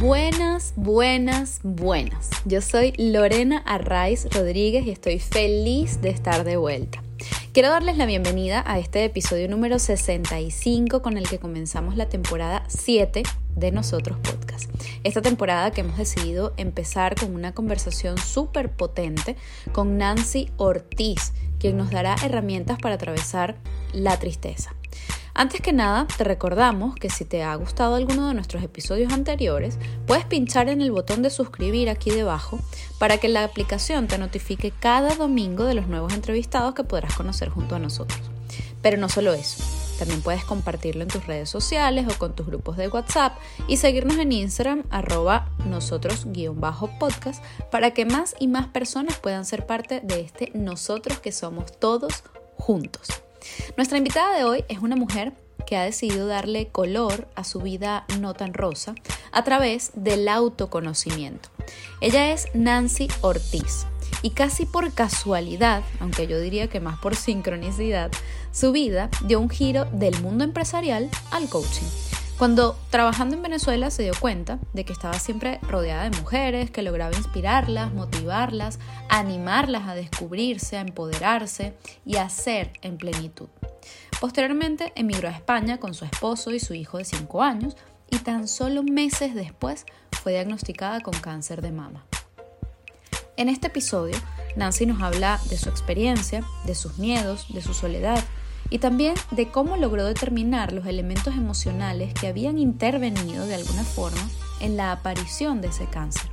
Buenas, buenas, buenas. Yo soy Lorena Arraiz Rodríguez y estoy feliz de estar de vuelta. Quiero darles la bienvenida a este episodio número 65 con el que comenzamos la temporada 7 de Nosotros Podcast. Esta temporada que hemos decidido empezar con una conversación súper potente con Nancy Ortiz, quien nos dará herramientas para atravesar la tristeza. Antes que nada, te recordamos que si te ha gustado alguno de nuestros episodios anteriores, puedes pinchar en el botón de suscribir aquí debajo para que la aplicación te notifique cada domingo de los nuevos entrevistados que podrás conocer junto a nosotros. Pero no solo eso. También puedes compartirlo en tus redes sociales o con tus grupos de WhatsApp y seguirnos en Instagram arroba nosotros-podcast para que más y más personas puedan ser parte de este nosotros que somos todos juntos. Nuestra invitada de hoy es una mujer que ha decidido darle color a su vida no tan rosa a través del autoconocimiento. Ella es Nancy Ortiz y casi por casualidad, aunque yo diría que más por sincronicidad, su vida dio un giro del mundo empresarial al coaching. Cuando trabajando en Venezuela se dio cuenta de que estaba siempre rodeada de mujeres, que lograba inspirarlas, motivarlas, animarlas a descubrirse, a empoderarse y a ser en plenitud. Posteriormente emigró a España con su esposo y su hijo de 5 años y tan solo meses después fue diagnosticada con cáncer de mama. En este episodio, Nancy nos habla de su experiencia, de sus miedos, de su soledad, y también de cómo logró determinar los elementos emocionales que habían intervenido de alguna forma en la aparición de ese cáncer.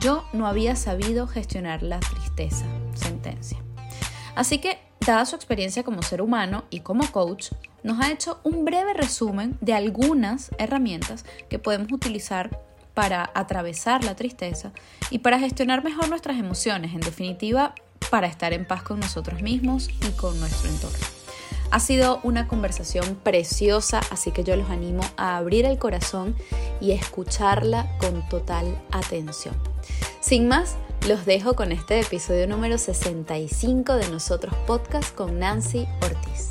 Yo no había sabido gestionar la tristeza, sentencia. Así que, dada su experiencia como ser humano y como coach, nos ha hecho un breve resumen de algunas herramientas que podemos utilizar para atravesar la tristeza y para gestionar mejor nuestras emociones, en definitiva, para estar en paz con nosotros mismos y con nuestro entorno. Ha sido una conversación preciosa, así que yo los animo a abrir el corazón y escucharla con total atención. Sin más, los dejo con este episodio número 65 de Nosotros Podcast con Nancy Ortiz.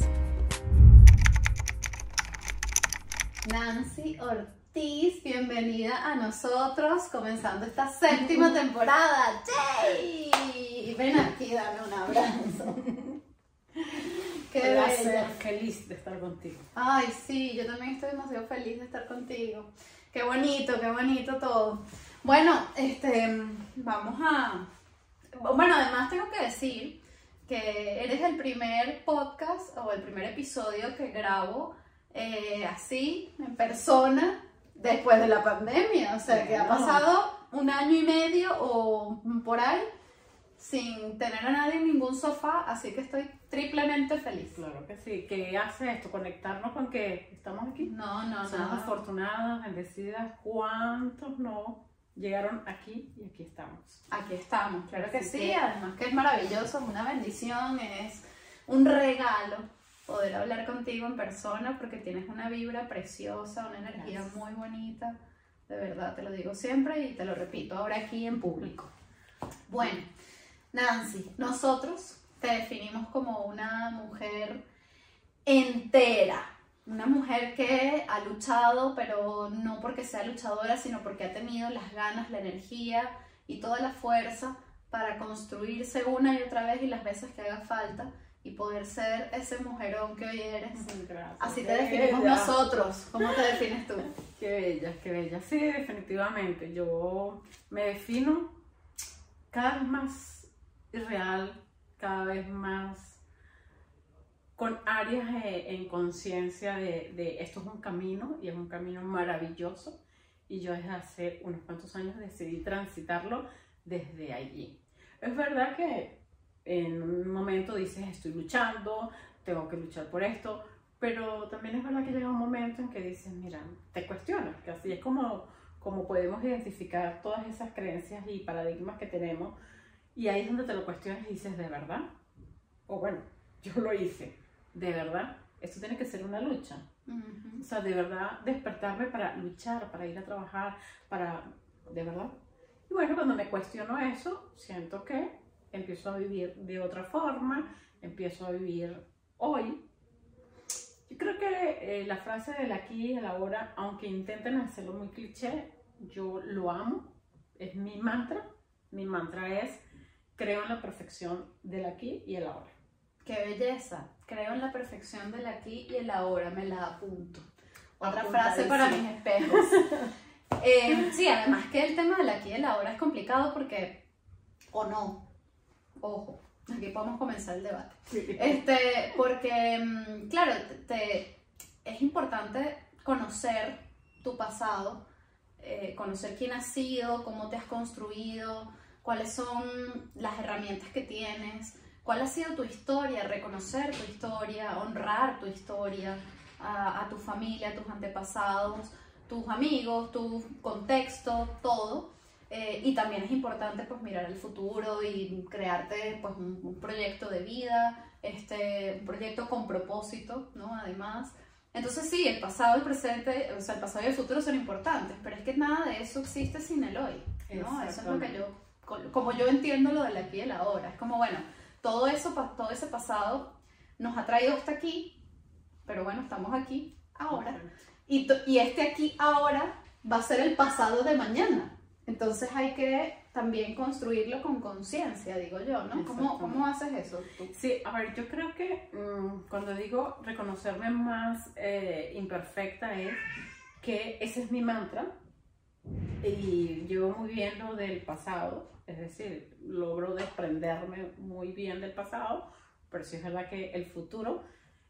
Nancy Ortiz, bienvenida a nosotros, comenzando esta séptima temporada. ¡Yay! Ven aquí, dame un abrazo. Qué bella. feliz de estar contigo. Ay, sí, yo también estoy demasiado feliz de estar contigo. Qué bonito, qué bonito todo. Bueno, este, vamos a... Bueno, además tengo que decir que eres el primer podcast o el primer episodio que grabo eh, así, en persona, después de la pandemia. O sea, que ha pasado un año y medio o por ahí sin tener a nadie en ningún sofá, así que estoy triplemente feliz. Claro que sí. ¿Qué hace esto? ¿Conectarnos con que estamos aquí? No, no, Somos afortunadas, bendecidas. ¿Cuántos no llegaron aquí y aquí estamos? Aquí estamos, claro que sí. Además que es maravilloso, es una bendición, es un regalo poder hablar contigo en persona porque tienes una vibra preciosa, una energía muy bonita. De verdad, te lo digo siempre y te lo repito ahora aquí en público. Bueno. Nancy, nosotros te definimos como una mujer entera, una mujer que ha luchado, pero no porque sea luchadora, sino porque ha tenido las ganas, la energía y toda la fuerza para construirse una y otra vez y las veces que haga falta y poder ser ese mujerón que hoy eres. Así te definimos nosotros. ¿Cómo te defines tú? Qué bella, qué bella. Sí, definitivamente. Yo me defino cada vez más real, cada vez más con áreas en conciencia de, esto es un camino y es un camino maravilloso y yo desde hace unos cuantos años decidí transitarlo desde allí. Es verdad que en un momento dices estoy luchando, tengo que luchar por esto, pero también es verdad que llega un momento en que dices, mira, te cuestionas, que así es como, como podemos identificar todas esas creencias y paradigmas que tenemos y ahí es donde te lo cuestionas y dices, ¿de verdad? O bueno, yo lo hice, ¿de verdad? Esto tiene que ser una lucha. O sea, de verdad, despertarme para luchar, para ir a trabajar, para, de verdad. Y bueno, cuando me cuestiono eso, siento que empiezo a vivir de otra forma, empiezo a vivir hoy. Yo creo que eh, la frase del aquí y el ahora, aunque intenten hacerlo muy cliché, yo lo amo, es mi mantra. Mi mantra es, creo en la perfección del aquí y el ahora. Qué belleza. Creo en la perfección del aquí y el ahora. Me la apunto. Otra frase para mis espejos. Eh, sí, además que el tema del aquí y el ahora es complicado porque, o no, ojo, aquí podemos comenzar el debate. Este, porque, mm, claro, te, es importante conocer tu pasado, eh, conocer quién has sido, cómo te has construido, cuáles son las herramientas que tienes, cuál ha sido tu historia, reconocer tu historia, honrar tu historia, a, tu familia, a tus antepasados, tus amigos, tu contexto, todo. Eh, y también es importante pues mirar el futuro y crearte pues un, proyecto de vida, este, un proyecto con propósito, ¿no? Además. Entonces sí, el pasado, el presente, o sea, el pasado y el futuro son importantes, pero es que nada de eso existe sin el hoy, ¿no? Eso es lo que yo, como yo entiendo lo de aquí y el ahora. Es como, bueno, todo eso, todo ese pasado nos ha traído hasta aquí, pero bueno, estamos aquí ahora. Y, y este aquí ahora va a ser el pasado de mañana. Entonces hay que también construirlo con conciencia, digo yo, ¿no? ¿Cómo, ¿Cómo, haces eso Sí, a ver, yo creo que mm, cuando digo reconocerme más eh, imperfecta es que ese es mi mantra y llevo muy bien lo del pasado, es decir, logro desprenderme muy bien del pasado, pero sí es verdad que el futuro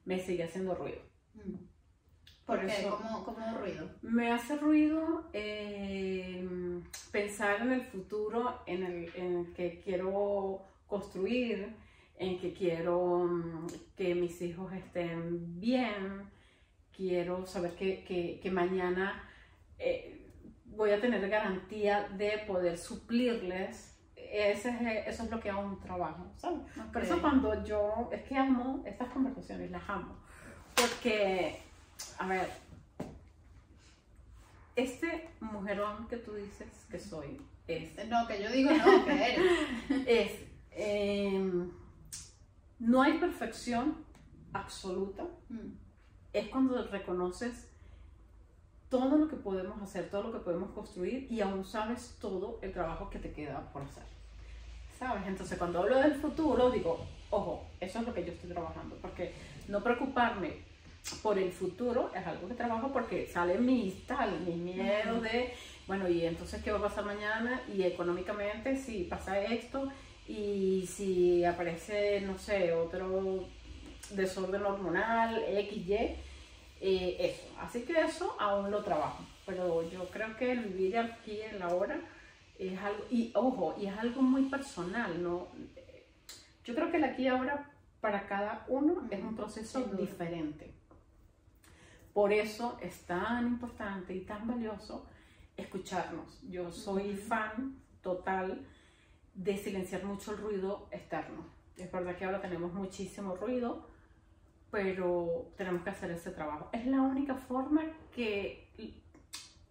me sigue haciendo ruido. Mm. ¿Por, qué? ¿Cómo, ruido? Me hace ruido eh, pensar en el futuro, en el, que quiero construir, en que quiero mm, que mis hijos estén bien, quiero saber que, mañana eh, voy a tener garantía de poder suplirles ese es, eso es lo que hago un trabajo, ¿sabes? Por eso cuando yo, es que amo estas conversaciones, las amo, porque, a ver, este mujerón que tú dices que soy, es... No, que yo digo no, que eres. es, em, no hay perfección absoluta, mm. es cuando reconoces todo lo que podemos hacer, todo lo que podemos construir y aún sabes todo el trabajo que te queda por hacer. ¿sabes? Entonces cuando hablo del futuro digo, ojo, eso es lo que yo estoy trabajando, porque no preocuparme por el futuro es algo que trabajo porque sale mis tal, mis miedos de, bueno, y entonces qué va a pasar mañana y económicamente si pasa esto y si aparece, no sé, otro desorden hormonal, X, Y, eh, eso. Así que eso aún lo trabajo, pero yo creo que el vivir aquí en la hora es algo, y ojo, y es algo muy personal, ¿no? Yo creo que el aquí y ahora para cada uno es un proceso diferente. Por eso es tan importante y tan valioso escucharnos. Yo soy fan total de silenciar mucho el ruido externo. Es verdad que ahora tenemos muchísimo ruido, pero tenemos que hacer ese trabajo. Es la única forma que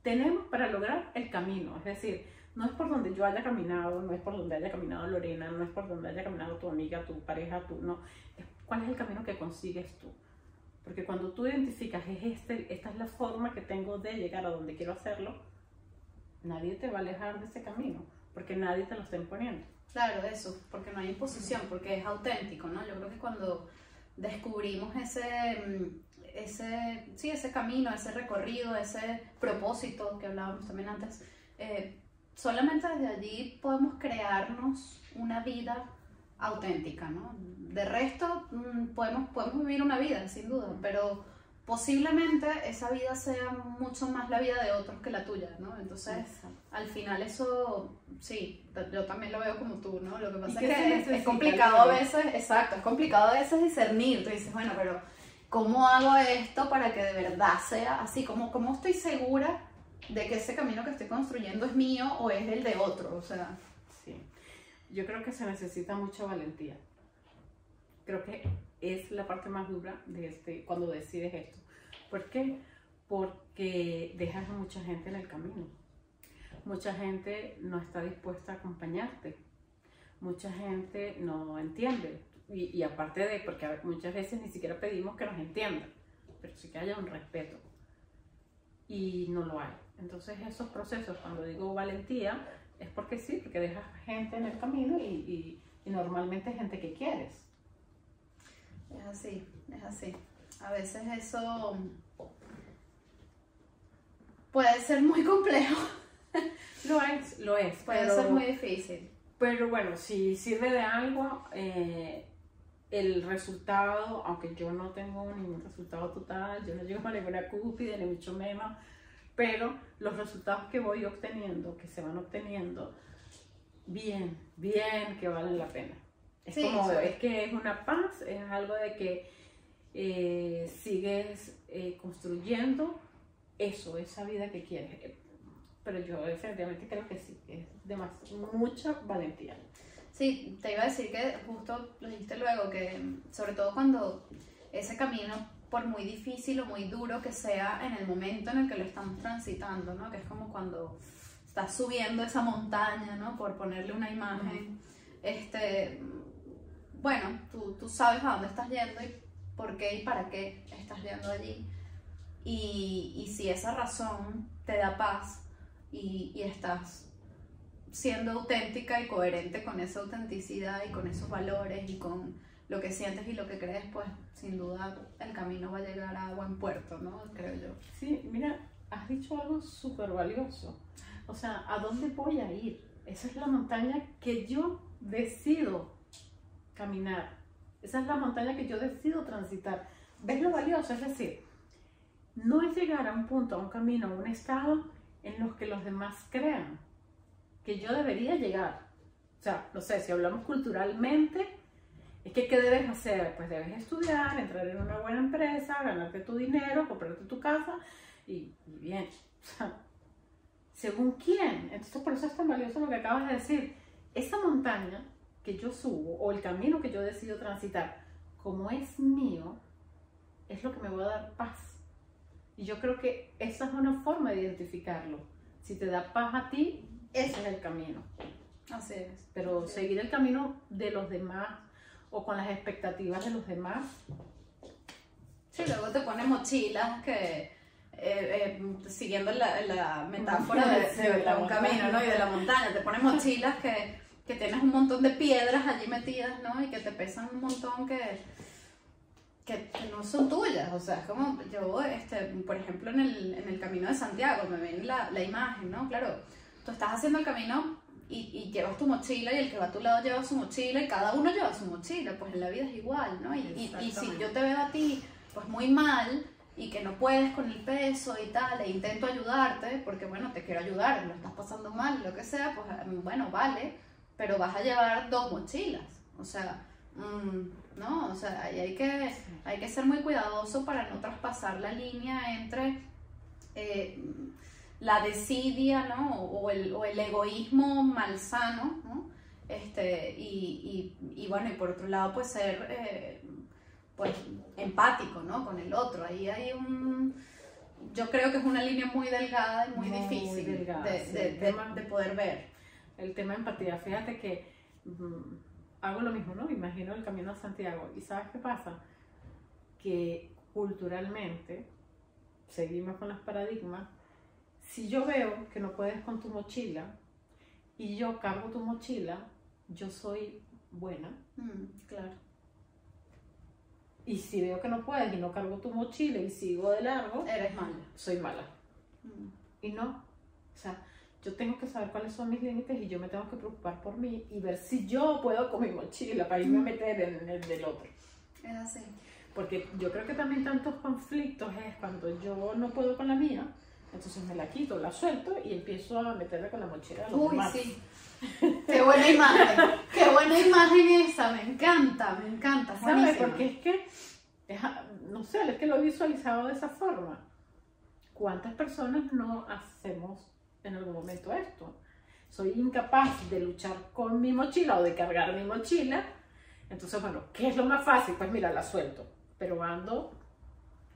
tenemos para lograr el camino. Es decir, no es por donde yo haya caminado, no es por donde haya caminado Lorena, no es por donde haya caminado tu amiga, tu pareja, tú, no. Es cuál es el camino que consigues tú. Porque cuando tú identificas, es este, esta es la forma que tengo de llegar a donde quiero hacerlo, nadie te va a alejar de ese camino, porque nadie te lo está imponiendo. Claro, eso, porque no hay imposición, porque es auténtico, ¿no? Yo creo que cuando descubrimos ese, mm, ese, sí, ese camino, ese recorrido, ese propósito que hablábamos también antes, eh, solamente desde allí podemos crearnos una vida auténtica, ¿no? De resto, mm, podemos, podemos vivir una vida, sin duda, pero posiblemente esa vida sea mucho más la vida de otros que la tuya, ¿no? Entonces, al final eso, sí, yo también lo veo como tú, ¿no? Lo que pasa es que es, complicado a veces, exacto, es complicado a veces discernir, tú dices, bueno, pero ¿cómo hago esto para que de verdad sea así? ¿Cómo, cómo estoy segura de que ese camino que estoy construyendo es mío o es el de otro, o sea. Sí, yo creo que se necesita mucha valentía. Creo que es la parte más dura de este, cuando decides esto. ¿Por qué? Porque dejas a mucha gente en el camino. Mucha gente no está dispuesta a acompañarte. Mucha gente no entiende. Y, aparte de, porque muchas veces ni siquiera pedimos que nos entiendan, pero sí que haya un respeto y no lo hay. Entonces esos procesos, cuando digo valentía, es porque sí, porque dejas gente en el camino y, y, y normalmente gente que quieres. Es así, es así. A veces eso puede ser muy complejo. lo es, lo es. Puede ser muy difícil. Pero bueno, si sirve de algo, eh, el resultado, aunque yo no tengo ningún resultado total, yo no llego a ninguna cúpide, ni mucho menos, pero los resultados que voy obteniendo, que se van obteniendo, bien, bien, que valen la pena. Es como, es que es una paz, es algo de que eh, sigues eh, construyendo eso, esa vida que quieres. Pero yo definitivamente creo que sí, es de más, mucha valentía. Sí, te iba a decir que justo lo dijiste luego, que sobre todo cuando ese camino, por muy difícil o muy duro que sea en el momento en el que lo estamos transitando, ¿no? Que es como cuando estás subiendo esa montaña, ¿no? Por ponerle una imagen, este, bueno, tú, tú sabes a dónde estás yendo y por qué y para qué estás yendo allí. Y, y si esa razón te da paz y, y estás siendo auténtica y coherente con esa autenticidad y con esos valores y con lo que sientes y lo que crees, pues sin duda el camino va a llegar a buen puerto, ¿no? Creo yo. Sí, mira, has dicho algo súper valioso. O sea, ¿a dónde voy a ir? Esa es la montaña que yo decido caminar. Esa es la montaña que yo decido transitar. ¿Ves lo valioso? Es decir, no es llegar a un punto, a un camino, a un estado en los que los demás crean que yo debería llegar. O sea, no sé, si hablamos culturalmente, es que ¿qué debes hacer? Pues debes estudiar, entrar en una buena empresa, ganarte tu dinero, comprarte tu casa y, bien. O sea, ¿según quién? Entonces por eso es tan valioso lo que acabas de decir. Esa montaña que yo subo o el camino que yo decido transitar, como es mío, es lo que me va a dar paz. Y yo creo que esa es una forma de identificarlo. Si te da paz a ti, ese es el camino. Así es. Pero seguir el camino de los demás o con las expectativas de los demás. Sí, luego te pone mochilas que, eh, eh, siguiendo la, metáfora de, un camino ¿no? y de la montaña, te pone mochilas que, que, tienes un montón de piedras allí metidas ¿no? y que te pesan un montón que, que, no son tuyas. O sea, es como yo, este, por ejemplo, en el, en el camino de Santiago, me ven la, la imagen, ¿no? Claro tú estás haciendo el camino y, y, llevas tu mochila y el que va a tu lado lleva su mochila y cada uno lleva su mochila, pues en la vida es igual, ¿no? Y, y, si yo te veo a ti pues muy mal y que no puedes con el peso y tal, e intento ayudarte, porque bueno, te quiero ayudar, lo estás pasando mal, lo que sea, pues mm, bueno, vale, pero vas a llevar dos mochilas, o sea, ¿no? O sea, ahí hay que, hay que ser muy cuidadoso para no traspasar la línea entre... Eh, la desidia, ¿no? O el, o el egoísmo malsano, ¿no? Este, y, y, y, bueno, y por otro lado, pues ser eh, pues, empático, ¿no? Con el otro. Ahí hay un... Yo creo que es una línea muy delgada y muy, difícil de, de, poder ver. El tema de empatía, fíjate que mm, hago lo mismo, ¿no? Imagino el camino a Santiago. ¿Y sabes qué pasa? Que culturalmente seguimos con los paradigmas si yo veo que no puedes con tu mochila y yo cargo tu mochila, yo soy buena. Mm, claro. Y si veo que no puedes y no cargo tu mochila y sigo de largo, eres mala. Soy mala. Mm. Y no. O sea, yo tengo que saber cuáles son mis límites y yo me tengo que preocupar por mí y ver si yo puedo con mi mochila para irme a meter en el del otro. Es así. Porque yo creo que también tantos conflictos es cuando yo no puedo con la mía, entonces me la quito, la suelto y empiezo a meterme con la mochila de los Uy, sí. Qué buena imagen. Qué buena imagen esa. Me encanta, me encanta. ¿Sabes? Porque es que, no sé, es que lo he visualizado de esa forma. ¿Cuántas personas no hacemos en algún momento esto? Soy incapaz de luchar con mi mochila o de cargar mi mochila. Entonces, bueno, ¿qué es lo más fácil? Pues mira, la suelto. Pero ando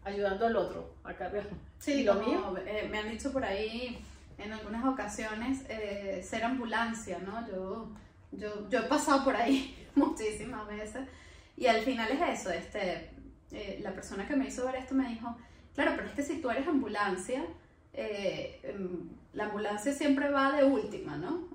ayudando al otro a cargar. Sí, lo mío. Eh, me han dicho por ahí en algunas ocasiones eh, ser ambulancia, ¿no? Yo, yo, yo he pasado por ahí muchísimas veces y al final es eso, este, eh, la persona que me hizo ver esto me dijo, claro, pero es que si tú eres ambulancia, eh, em, la ambulancia siempre va de última, ¿no?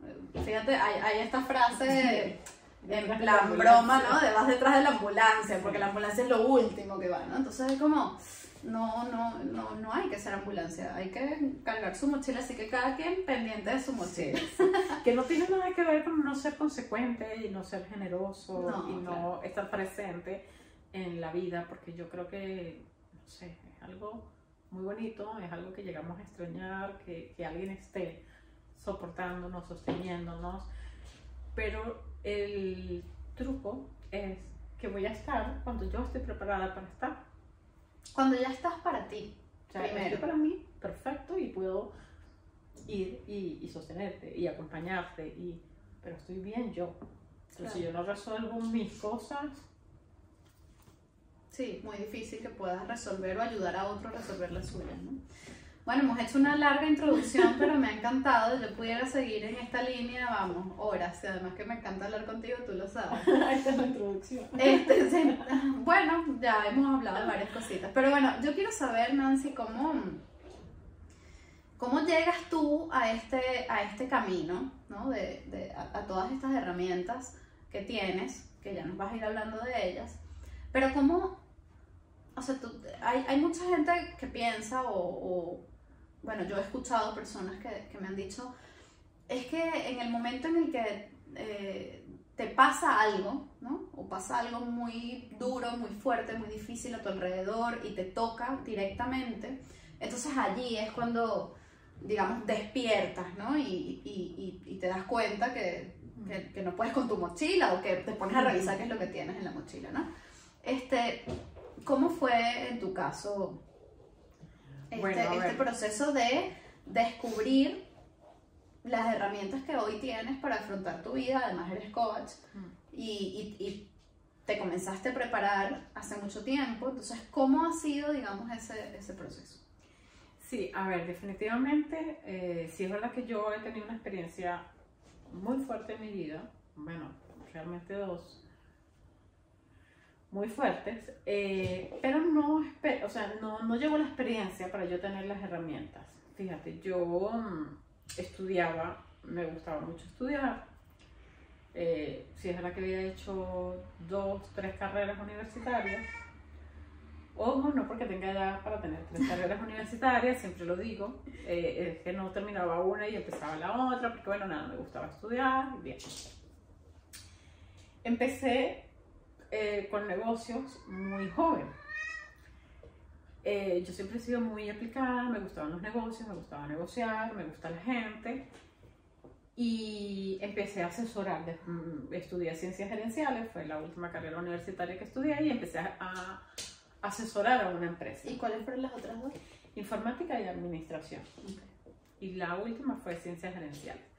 Fíjate, hay, hay esta frase en plan broma, ¿no? De vas detrás de la ambulancia, porque la ambulancia es lo último que va, ¿no? Entonces es como, no, no, no, no hay que ser ambulancia, hay que cargar su mochila, así que cada quien pendiente de su mochila. que no tiene nada que ver con no ser consecuente y no ser generoso y no estar presente en la vida, porque yo creo que, no sé, es algo muy bonito, es algo que llegamos a extrañar, que, que alguien esté soportándonos, sosteniéndonos, pero el truco es que voy a estar cuando yo esté preparada para estar. Cuando ya estás para ti. O sea, primero. para mí, perfecto, y puedo ir y, y, sostenerte y acompañarte, y, pero estoy bien yo. Pero si yo no resuelvo mis cosas... Sí, muy difícil que puedas resolver o ayudar a otro a resolver las suyas, ¿no? Bueno, hemos hecho una larga introducción, pero me ha encantado. Yo pudiera seguir en esta línea, vamos, horas. Y además que me encanta hablar contigo, tú lo sabes. esta es la introducción. Este, bueno, ya hemos hablado de varias cositas. Pero bueno, yo quiero saber, Nancy, cómo, cómo llegas tú a este, a este camino, ¿no? De, de a, todas estas herramientas que tienes, que ya nos vas a ir hablando de ellas. Pero cómo, o sea, tú, hay, hay, mucha gente que piensa o bueno, yo he escuchado personas que, que, me han dicho, es que en el momento en el que eh, te pasa algo, ¿no? O pasa algo muy duro, muy fuerte, muy difícil a tu alrededor y te toca directamente, entonces allí es cuando, digamos, despiertas, ¿no? Y, y, y te das cuenta que, que, que, no puedes con tu mochila o que te pones a revisar qué es lo que tienes en la mochila, ¿no? Este, ¿Cómo fue en tu caso este, este proceso de descubrir las herramientas que hoy tienes para afrontar tu vida, además eres coach mm. y, y, te comenzaste a preparar hace mucho tiempo, entonces, ¿cómo ha sido, digamos, ese, ese proceso? Sí, a ver, definitivamente, eh, sí es verdad que yo he tenido una experiencia muy fuerte en mi vida, bueno, realmente dos, muy fuertes, eh, pero no, o sea, no, no llegó la experiencia para yo tener las herramientas. Fíjate, yo mm, estudiaba, me gustaba mucho estudiar. Eh, si es verdad que había hecho dos, tres carreras universitarias. Ojo, no porque tenga edad para tener tres carreras universitarias, siempre lo digo, eh, es que no terminaba una y empezaba la otra, porque bueno, nada, me gustaba estudiar, bien. Empecé eh, con negocios muy joven. Eh, yo siempre he sido muy aplicada, me gustaban los negocios, me gustaba negociar, me gusta la gente. Y empecé a asesorar, mm, estudié ciencias gerenciales, fue la última carrera universitaria que estudié y empecé a asesorar a una empresa. ¿Y cuáles fueron las otras dos? Informática y administración. Y la última fue ciencias gerenciales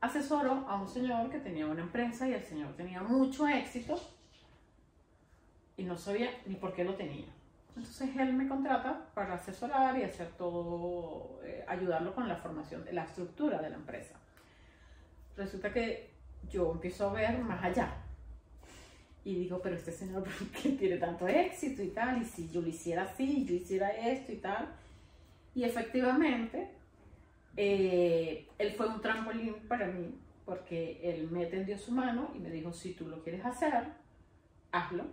asesoro a un señor que tenía una empresa y el señor tenía mucho éxito y no sabía ni por qué lo tenía. Entonces él me contrata para asesorar y hacer todo, eh, ayudarlo con la formación, la estructura de la empresa. Resulta que yo empiezo a ver más allá. Y digo, pero este señor, ¿por qué tiene tanto éxito y tal? Y si yo lo hiciera así, yo hiciera esto y tal. Y efectivamente, eh, él fue un trampolín para mí, porque él me tendió su mano y me dijo, si tú lo quieres hacer, hazlo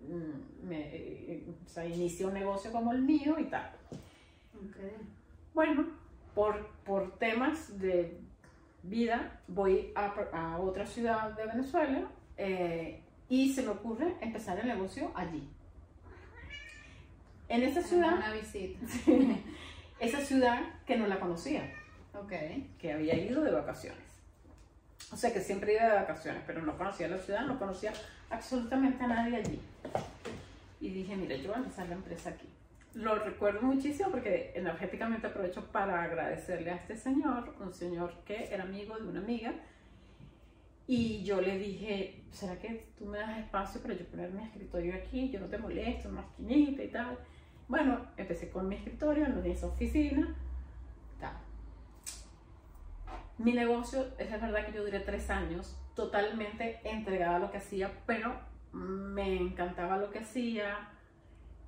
me, eh, o sea, un negocio como el mío y tal. Bueno, por, por temas de vida voy a, a otra ciudad de Venezuela eh, y se me ocurre empezar el negocio allí. En esa ciudad... Una visita. esa ciudad que no la conocía. Okay. Que había ido de vacaciones. O sea que siempre iba de vacaciones, pero no conocía la ciudad, no conocía absolutamente a nadie allí. Y dije, mira, yo voy a empezar la empresa aquí. Lo recuerdo muchísimo porque energéticamente aprovecho para agradecerle a este señor, un señor que era amigo de una amiga. Y yo le dije, ¿será que tú me das espacio para yo poner mi escritorio aquí? Yo no te molesto, una esquinita y tal. Bueno, empecé con mi escritorio en esa oficina. Mi negocio, es verdad que yo duré tres años totalmente entregada a lo que hacía, pero me encantaba lo que hacía.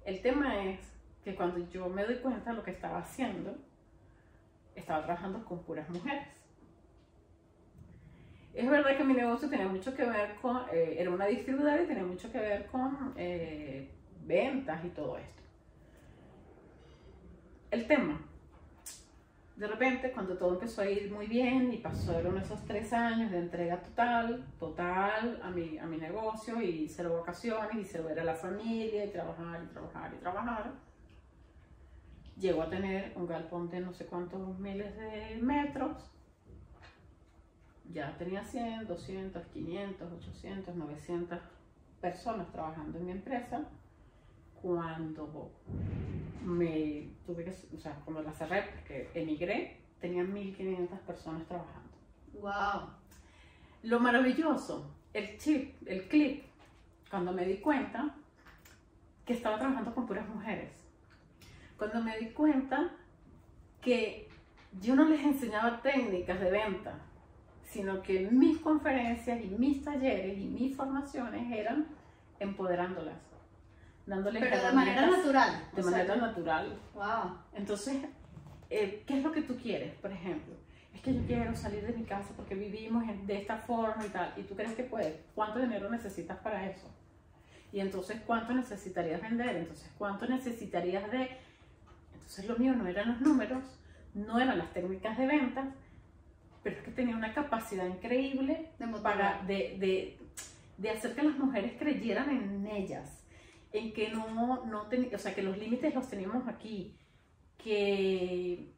El tema es que cuando yo me doy cuenta de lo que estaba haciendo, estaba trabajando con puras mujeres. Es verdad que mi negocio tenía mucho que ver con, eh, era una distribuidora y tenía mucho que ver con eh, ventas y todo esto. El tema, de repente cuando todo empezó a ir muy bien y pasaron esos tres años de entrega total, total a mi, a mi negocio y cero vacaciones y cero ver a la familia y trabajar y trabajar y trabajar, llegó a tener un galpón de no sé cuántos miles de metros ya tenía 100, 200, 500, 800, 900 personas trabajando en mi empresa. Cuando me tuve que, o sea, cuando la cerré, porque emigré, tenía 1500 personas trabajando. ¡Wow! Lo maravilloso, el chip, el clip, cuando me di cuenta que estaba trabajando con puras mujeres. Cuando me di cuenta que yo no les enseñaba técnicas de venta, sino que mis conferencias y mis talleres y mis formaciones eran empoderándolas, dándoles Pero de manera natural. de o sea, manera natural. Wow. Entonces, eh, ¿qué es lo que tú quieres? Por ejemplo, es que yo quiero salir de mi casa porque vivimos de esta forma y tal, y tú crees que puedes. ¿Cuánto dinero necesitas para eso? Y entonces, ¿cuánto necesitarías vender? Entonces, ¿cuánto necesitarías de...? Entonces, lo mío no eran los números, no eran las técnicas de ventas, pero es que tenía una capacidad increíble De para de, de, de hacer que las mujeres creyeran en ellas, en que no, no ten- o sea, que los límites los teníamos aquí, que,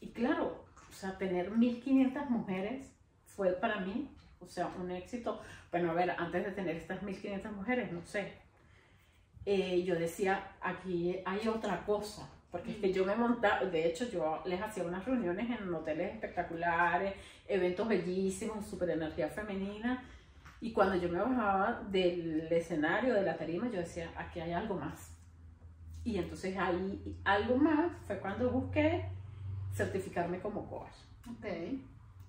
y claro, o sea, tener 1500 mujeres fue para mí, o sea, un éxito. Bueno, a ver, antes de tener estas 1500 mujeres, no sé, eh, yo decía, aquí hay otra cosa, porque es que yo me montaba, de hecho yo les hacía unas reuniones en hoteles espectaculares, eventos bellísimos, super energía femenina, y cuando yo me bajaba del escenario, de la tarima, yo decía, aquí hay algo más. Y entonces ahí algo más fue cuando busqué certificarme como coach. Ok.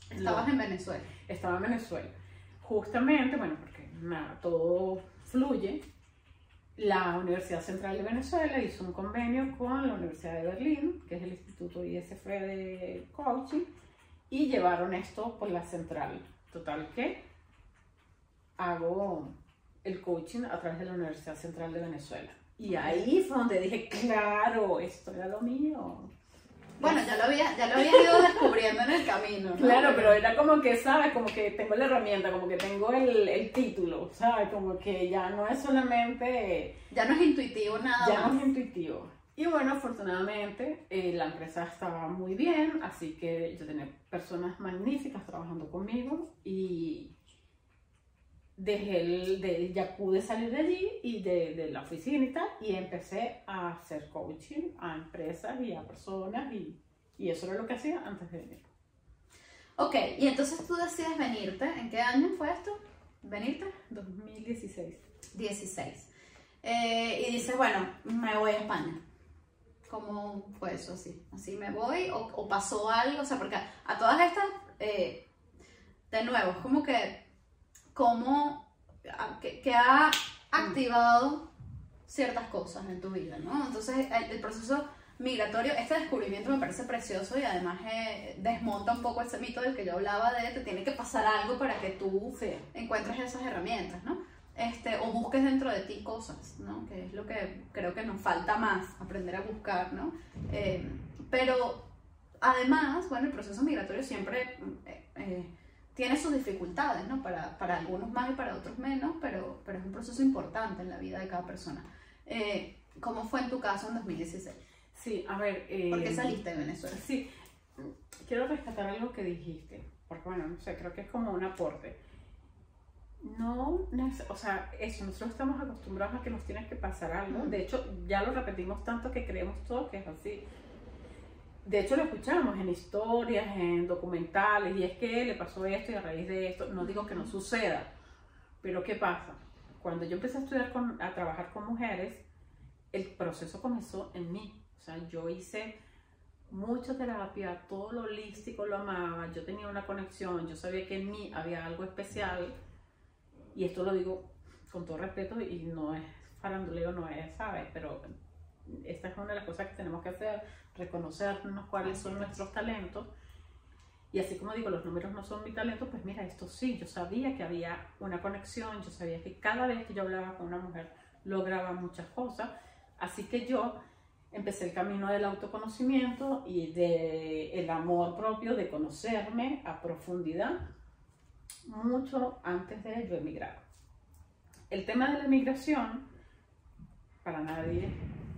Estabas en Venezuela. Estaba en Venezuela. Justamente, bueno, porque nada, todo fluye. La Universidad Central de Venezuela hizo un convenio con la Universidad de Berlín, que es el Instituto ISF de Coaching, y llevaron esto por la central. Total que hago el coaching a través de la Universidad Central de Venezuela. Y ahí fue donde dije, claro, esto era lo mío. Bueno, ya lo había, ya lo había ido descubriendo en el camino. ¿no? Claro, pero era como que, ¿sabes? Como que tengo la herramienta, como que tengo el, el título, ¿sabes? Como que ya no es solamente, Ya no es intuitivo nada ya más. no es intuitivo. Y bueno, afortunadamente eh, la empresa estaba muy bien, así que yo tenía personas magníficas trabajando conmigo y dejé el, de, ya pude salir de allí y de, de la oficina y tal, y empecé a hacer coaching a empresas y a personas y, y eso era lo que hacía antes de venir. Ok, y entonces tú decides venirte. ¿En qué año fue esto? ¿Venirte? 2016. 16. Eh, y dices, bueno, me voy a España. ¿Cómo fue eso así? ¿Así me voy? ¿O, o pasó algo? O sea, porque a, a todas estas, eh, de nuevo, es como que, como, a- que, que ha activado ciertas cosas en tu vida, ¿no? Entonces, el, el proceso migratorio, este descubrimiento me parece precioso y además eh, desmonta un poco ese mito del que yo hablaba de te tiene que pasar algo para que tú Sí. encuentres esas herramientas, ¿no? Este, o busques dentro de ti cosas, ¿no? Que es lo que creo que nos falta más, aprender a buscar, ¿no? Eh, pero además, bueno, el proceso migratorio siempre eh, eh, tiene sus dificultades, ¿no? Para, para algunos más y para otros menos, pero, pero es un proceso importante en la vida de cada persona. Eh, ¿Cómo fue en tu caso en 2016? Sí, a ver. eh, ¿Por qué saliste de Venezuela? Sí, quiero rescatar algo que dijiste, porque bueno, no sé, creo que es como un aporte. No, o sea, eso, nosotros estamos acostumbrados a que nos tiene que pasar algo. De hecho, ya lo repetimos tanto que creemos todo que es así. De hecho, lo escuchamos en historias, en documentales, y es que le pasó esto y a raíz de esto, no digo que no suceda, pero ¿qué pasa? Cuando yo empecé a estudiar, con, a trabajar con mujeres, el proceso comenzó en mí. O sea, yo hice mucha terapia, todo lo holístico lo amaba, yo tenía una conexión, yo sabía que en mí había algo especial, y esto lo digo con todo respeto y no es faranduleo, no es, ¿sabes? Pero esta es una de las cosas que tenemos que hacer, reconocernos cuáles son nuestros talentos. Y así como digo, los números no son mi talento, pues mira, esto sí, yo sabía que había una conexión, yo sabía que cada vez que yo hablaba con una mujer lograba muchas cosas. Así que yo empecé el camino del autoconocimiento y del el amor propio, de conocerme a profundidad, mucho antes de yo emigrar. El tema de la emigración, para nadie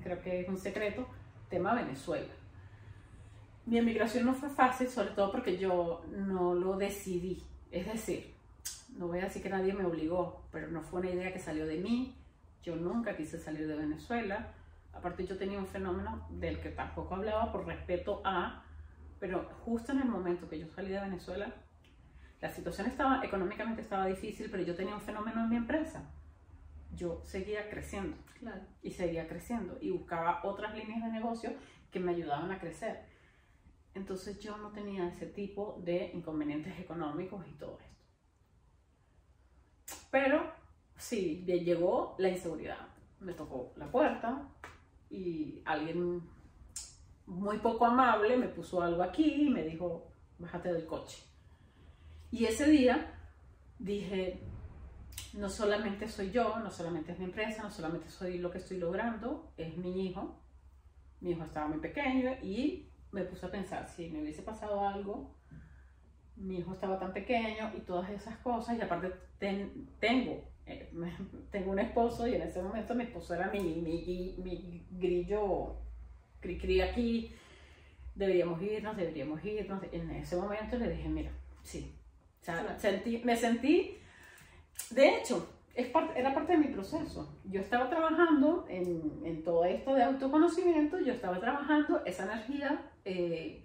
creo que es un secreto, tema Venezuela. Mi emigración no fue fácil, sobre todo porque yo no lo decidí. Es decir, no voy a decir que nadie me obligó, pero no fue una idea que salió de mí. Yo nunca quise salir de Venezuela. Aparte yo tenía un fenómeno del que tampoco hablaba por respeto a, pero justo en el momento que yo salí de Venezuela, la situación estaba, económicamente estaba difícil, pero yo tenía un fenómeno en mi empresa. Yo seguía creciendo Claro. y seguía creciendo y buscaba otras líneas de negocio que me ayudaban a crecer. Entonces yo no tenía ese tipo de inconvenientes económicos y todo esto. Pero sí, llegó la inseguridad. Me tocó la puerta y alguien muy poco amable me puso algo aquí y me dijo, bájate del coche. Y ese día dije, no solamente soy yo, no solamente es mi empresa, no solamente soy lo que estoy logrando, es mi hijo. Mi hijo estaba muy pequeño y me puse a pensar, si me hubiese pasado algo, mi hijo estaba tan pequeño y todas esas cosas, y aparte ten- tengo, eh, tengo un esposo y en ese momento mi esposo era mi, mi, mi grillo cri cri aquí, deberíamos irnos, deberíamos irnos. En ese momento le dije, mira, sí. O sea, Claro. sentí, me sentí, de hecho, es parte, era parte de mi proceso. Yo estaba trabajando en, en todo esto de autoconocimiento, yo estaba trabajando esa energía eh,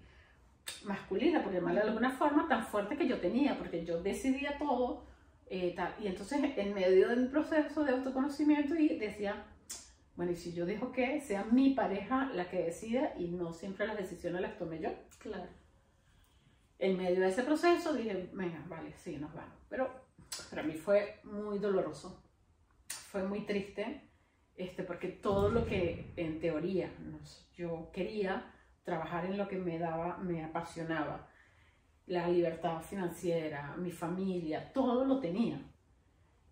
masculina, por llamarla de alguna forma, tan fuerte que yo tenía, porque yo decidía todo. eh, tal. Y entonces, en medio de mi proceso de autoconocimiento, y decía, bueno, y si yo dejo que sea mi pareja la que decida y no siempre las decisiones las tome yo. Claro. En medio de ese proceso dije, venga, vale, sí, nos vamos. Pero para mí fue muy doloroso, fue muy triste, este, porque todo lo que en teoría yo quería trabajar en lo que me daba, me apasionaba, la libertad financiera, mi familia, todo lo tenía.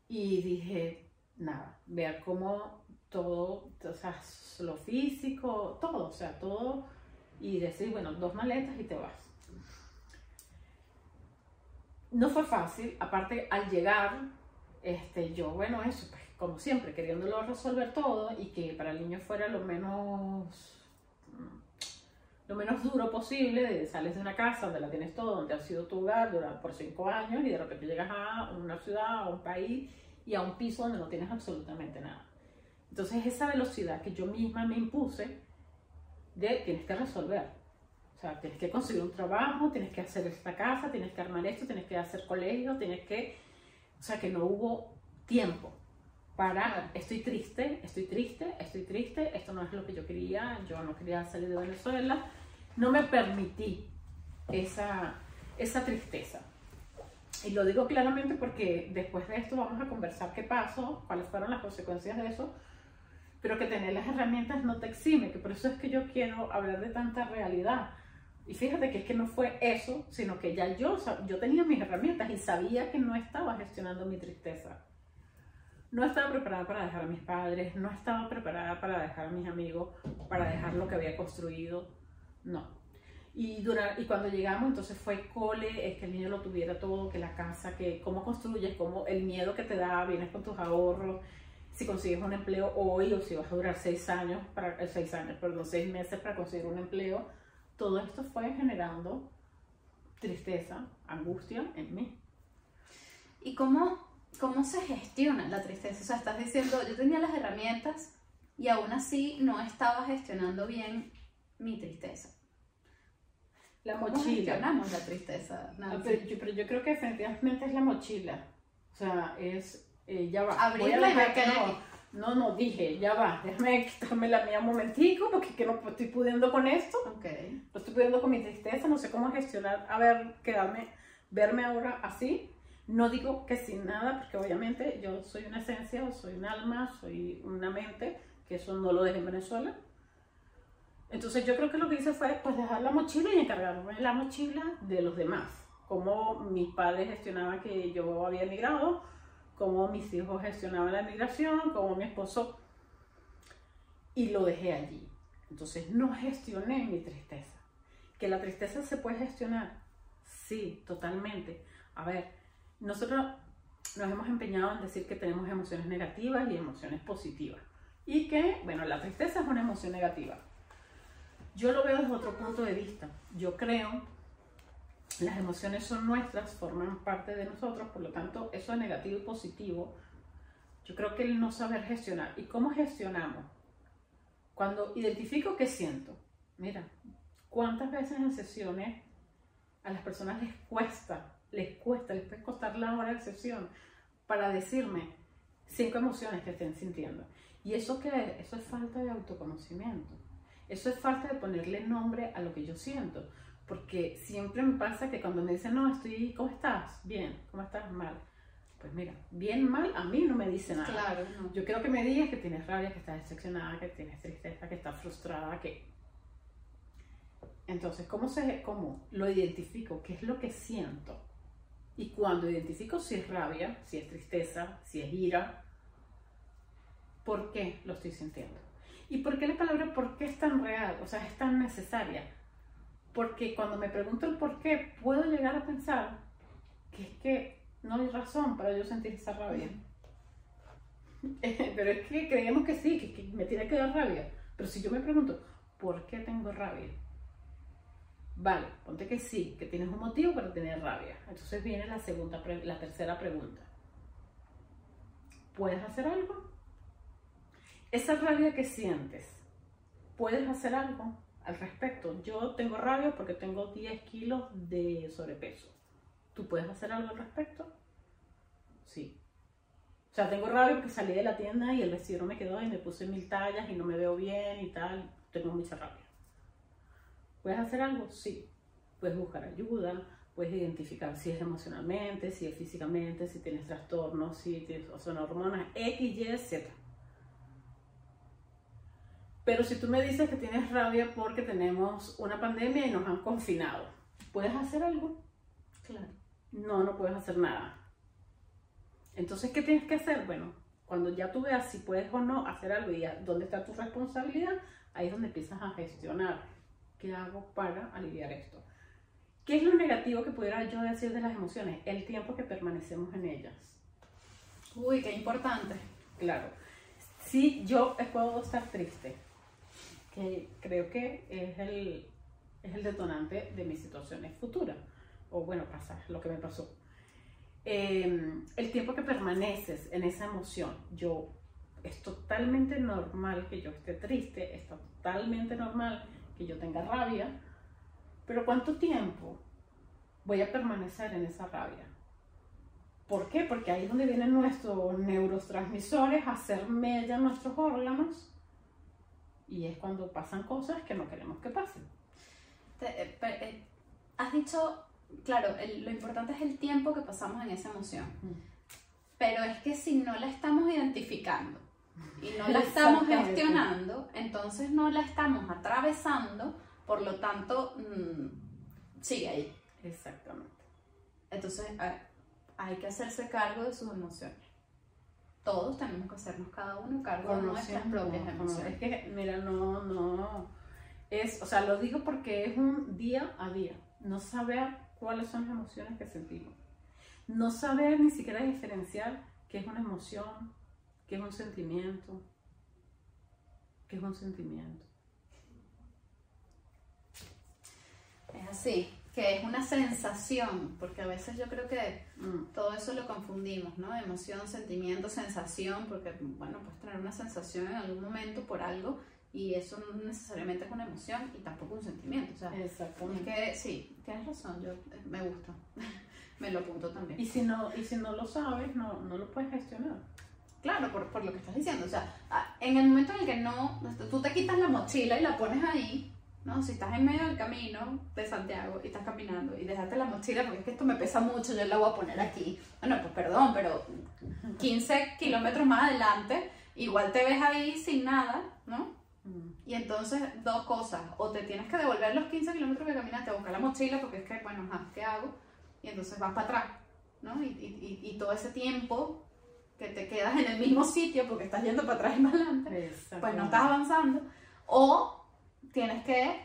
Y dije, nada, ver cómo todo, o sea, lo físico, todo, o sea, todo, y decir, bueno, dos maletas y te vas. No fue fácil, aparte al llegar, este, yo, bueno, eso, pues, como siempre, queriéndolo resolver todo y que para el niño fuera lo menos, lo menos duro posible, de sales de una casa donde la tienes todo, donde ha sido tu hogar durante, por cinco años y de repente llegas a una ciudad, a un país y a un piso donde no tienes absolutamente nada. Entonces esa velocidad que yo misma me impuse de tienes que resolver. O sea, tienes que conseguir un trabajo, tienes que hacer esta casa, tienes que armar esto, tienes que hacer colegio, tienes que... O sea, que no hubo tiempo para... Estoy triste, estoy triste, estoy triste, esto no es lo que yo quería, yo no quería salir de Venezuela. No me permití esa, esa tristeza. Y lo digo claramente porque después de esto vamos a conversar qué pasó, cuáles fueron las consecuencias de eso, pero que tener las herramientas no te exime, que por eso es que yo quiero hablar de tanta realidad. Y fíjate que es que no fue eso, sino que ya yo, yo tenía mis herramientas y sabía que no estaba gestionando mi tristeza. No estaba preparada para dejar a mis padres, no estaba preparada para dejar a mis amigos, para dejar lo que había construido, no. Y, dura- y cuando llegamos, entonces fue cole, es que el niño lo tuviera todo, que la casa, que cómo construyes, cómo el miedo que te da, vienes con tus ahorros, si consigues un empleo hoy o si vas a durar seis años, para, eh, seis años, perdón, seis meses para conseguir un empleo, todo esto fue generando tristeza, angustia en mí. ¿Y cómo, cómo se gestiona la tristeza? O sea, estás diciendo, yo tenía las herramientas y aún así no estaba gestionando bien mi tristeza. La ¿Cómo mochila. gestionamos la tristeza, Ah, Nancy? Pero yo, pero yo creo que definitivamente es la mochila. O sea, es, eh, ya va. Abrirla y ver hay no. No, no, dije, ya va, déjame quitarme la mía un momentico porque que no estoy pudiendo con esto. Ok. No estoy pudiendo con mi tristeza, no sé cómo gestionar, a ver, quedarme, verme ahora así. No digo que sin nada, porque obviamente yo soy una esencia, soy un alma, soy una mente, que eso no lo dejé en Venezuela. Entonces yo creo que lo que hice fue pues dejar la mochila y encargarme la mochila de los demás. Cómo mis padres gestionaban que yo había emigrado, cómo mis hijos gestionaban la migración, cómo mi esposo... Y lo dejé allí. Entonces no gestioné mi tristeza. Que la tristeza se puede gestionar. Sí, totalmente. A ver, nosotros nos hemos empeñado en decir que tenemos emociones negativas y emociones positivas. Y que, bueno, la tristeza es una emoción negativa. Yo lo veo desde otro punto de vista. Yo creo, las emociones son nuestras, forman parte de nosotros, por lo tanto, eso es negativo y positivo. Yo creo que el no saber gestionar. ¿Y cómo gestionamos? Cuando identifico qué siento. Mira, ¿cuántas veces en sesiones a las personas les cuesta, les cuesta, les puede costar la hora de sesión para decirme cinco emociones que estén sintiendo? ¿Y eso qué Eso es falta de autoconocimiento. Eso es falta de ponerle nombre a lo que yo siento. Porque siempre me pasa que cuando me dicen, no, estoy, ¿cómo estás? Bien, ¿cómo estás? Mal. Pues mira, bien, mal, a mí no me dice nada. Claro, Yo quiero que me digas que tienes rabia, que estás decepcionada, que tienes tristeza, que estás frustrada, que... Entonces, ¿cómo, se, ¿cómo lo identifico? ¿Qué es lo que siento? Y cuando identifico si es rabia, si es tristeza, si es ira, ¿por qué lo estoy sintiendo? ¿Y por qué la palabra por qué es tan real? O sea, es tan necesaria. Porque cuando me pregunto el por qué, puedo llegar a pensar que es que no hay razón para yo sentir esa rabia. Pero es que creemos que sí, que, me tiene que dar rabia. Pero si yo me pregunto, ¿por qué tengo rabia? Vale, ponte que sí, que tienes un motivo para tener rabia. Entonces viene la segunda, la tercera pregunta. ¿Puedes hacer algo? esa rabia que sientes, ¿puedes hacer algo al respecto? Yo tengo rabia porque tengo 10 kilos de sobrepeso. ¿Tú puedes hacer algo al respecto? Sí. O sea, tengo rabia porque salí de la tienda y el vestido me quedó y me puse mil tallas y no me veo bien y tal. Tengo mucha rabia. ¿Puedes hacer algo? Sí. Puedes buscar ayuda, puedes identificar si es emocionalmente, si es físicamente, si tienes trastornos, si tienes, o son hormonas X, Y, Z. Pero si tú me dices que tienes rabia porque tenemos una pandemia y nos han confinado, ¿puedes hacer algo? Claro. No, no puedes hacer nada. Entonces, ¿qué tienes que hacer? Bueno, cuando ya tú veas si puedes o no hacer algo y dónde está tu responsabilidad, ahí es donde empiezas a gestionar. ¿Qué hago para aliviar esto? ¿Qué es lo negativo que pudiera yo decir de las emociones? El tiempo que permanecemos en ellas. Uy, qué importante. Claro. Si yo puedo estar triste, que creo que es el, es el detonante de mis situaciones futuras, o bueno, pasa lo que me pasó. Em, el tiempo que permaneces en esa emoción, yo, es totalmente normal que yo esté triste, es totalmente normal que yo tenga rabia, pero ¿cuánto tiempo voy a permanecer en esa rabia? ¿Por qué? Porque ahí es donde vienen nuestros neurotransmisores a hacer mella nuestros órganos y es cuando pasan cosas que no queremos que pasen. Eh, eh, has dicho, claro, lo importante es el tiempo que pasamos en esa emoción. Pero es que si no la estamos identificando y no la estamos gestionando, entonces no la estamos atravesando, por lo tanto, mm, sigue ahí. Exactamente. Entonces hay que hacerse cargo de sus emociones todos tenemos que hacernos cada uno cargo de nuestras propias emociones. es que, mira, no, no, es, o sea, lo digo porque es un día a día, no saber cuáles son las emociones que sentimos, no saber ni siquiera diferenciar qué es una emoción, qué es un sentimiento, qué es un sentimiento. Es así que es una sensación, porque a veces yo creo que mm, todo eso lo confundimos, ¿no? Emoción, sentimiento, sensación, porque, bueno, puedes tener una sensación en algún momento por algo y eso no necesariamente es una emoción y tampoco un sentimiento. O sea, Exactamente. Es que sí, tienes razón, yo eh, me gusta, me lo apunto también. Y si no, y si no lo sabes, no, no lo puedes gestionar. Claro, por, por lo que estás diciendo. O sea, en el momento en el que no, tú te quitas la mochila y la pones ahí, ¿no? Si estás en medio del camino de Santiago y estás caminando y dejaste la mochila, porque es que esto me pesa mucho, yo la voy a poner aquí. Bueno, pues perdón, pero 15 kilómetros más adelante, igual te ves ahí sin nada, ¿no? Mm. Y entonces, dos cosas, o te tienes que devolver los 15 kilómetros que caminaste a buscar la mochila, porque es que, bueno, ¿qué hago? Y entonces vas para atrás, ¿no? Y, y, y todo ese tiempo que te quedas en el mismo sitio porque estás yendo para atrás y para adelante, pues no estás avanzando. O tienes que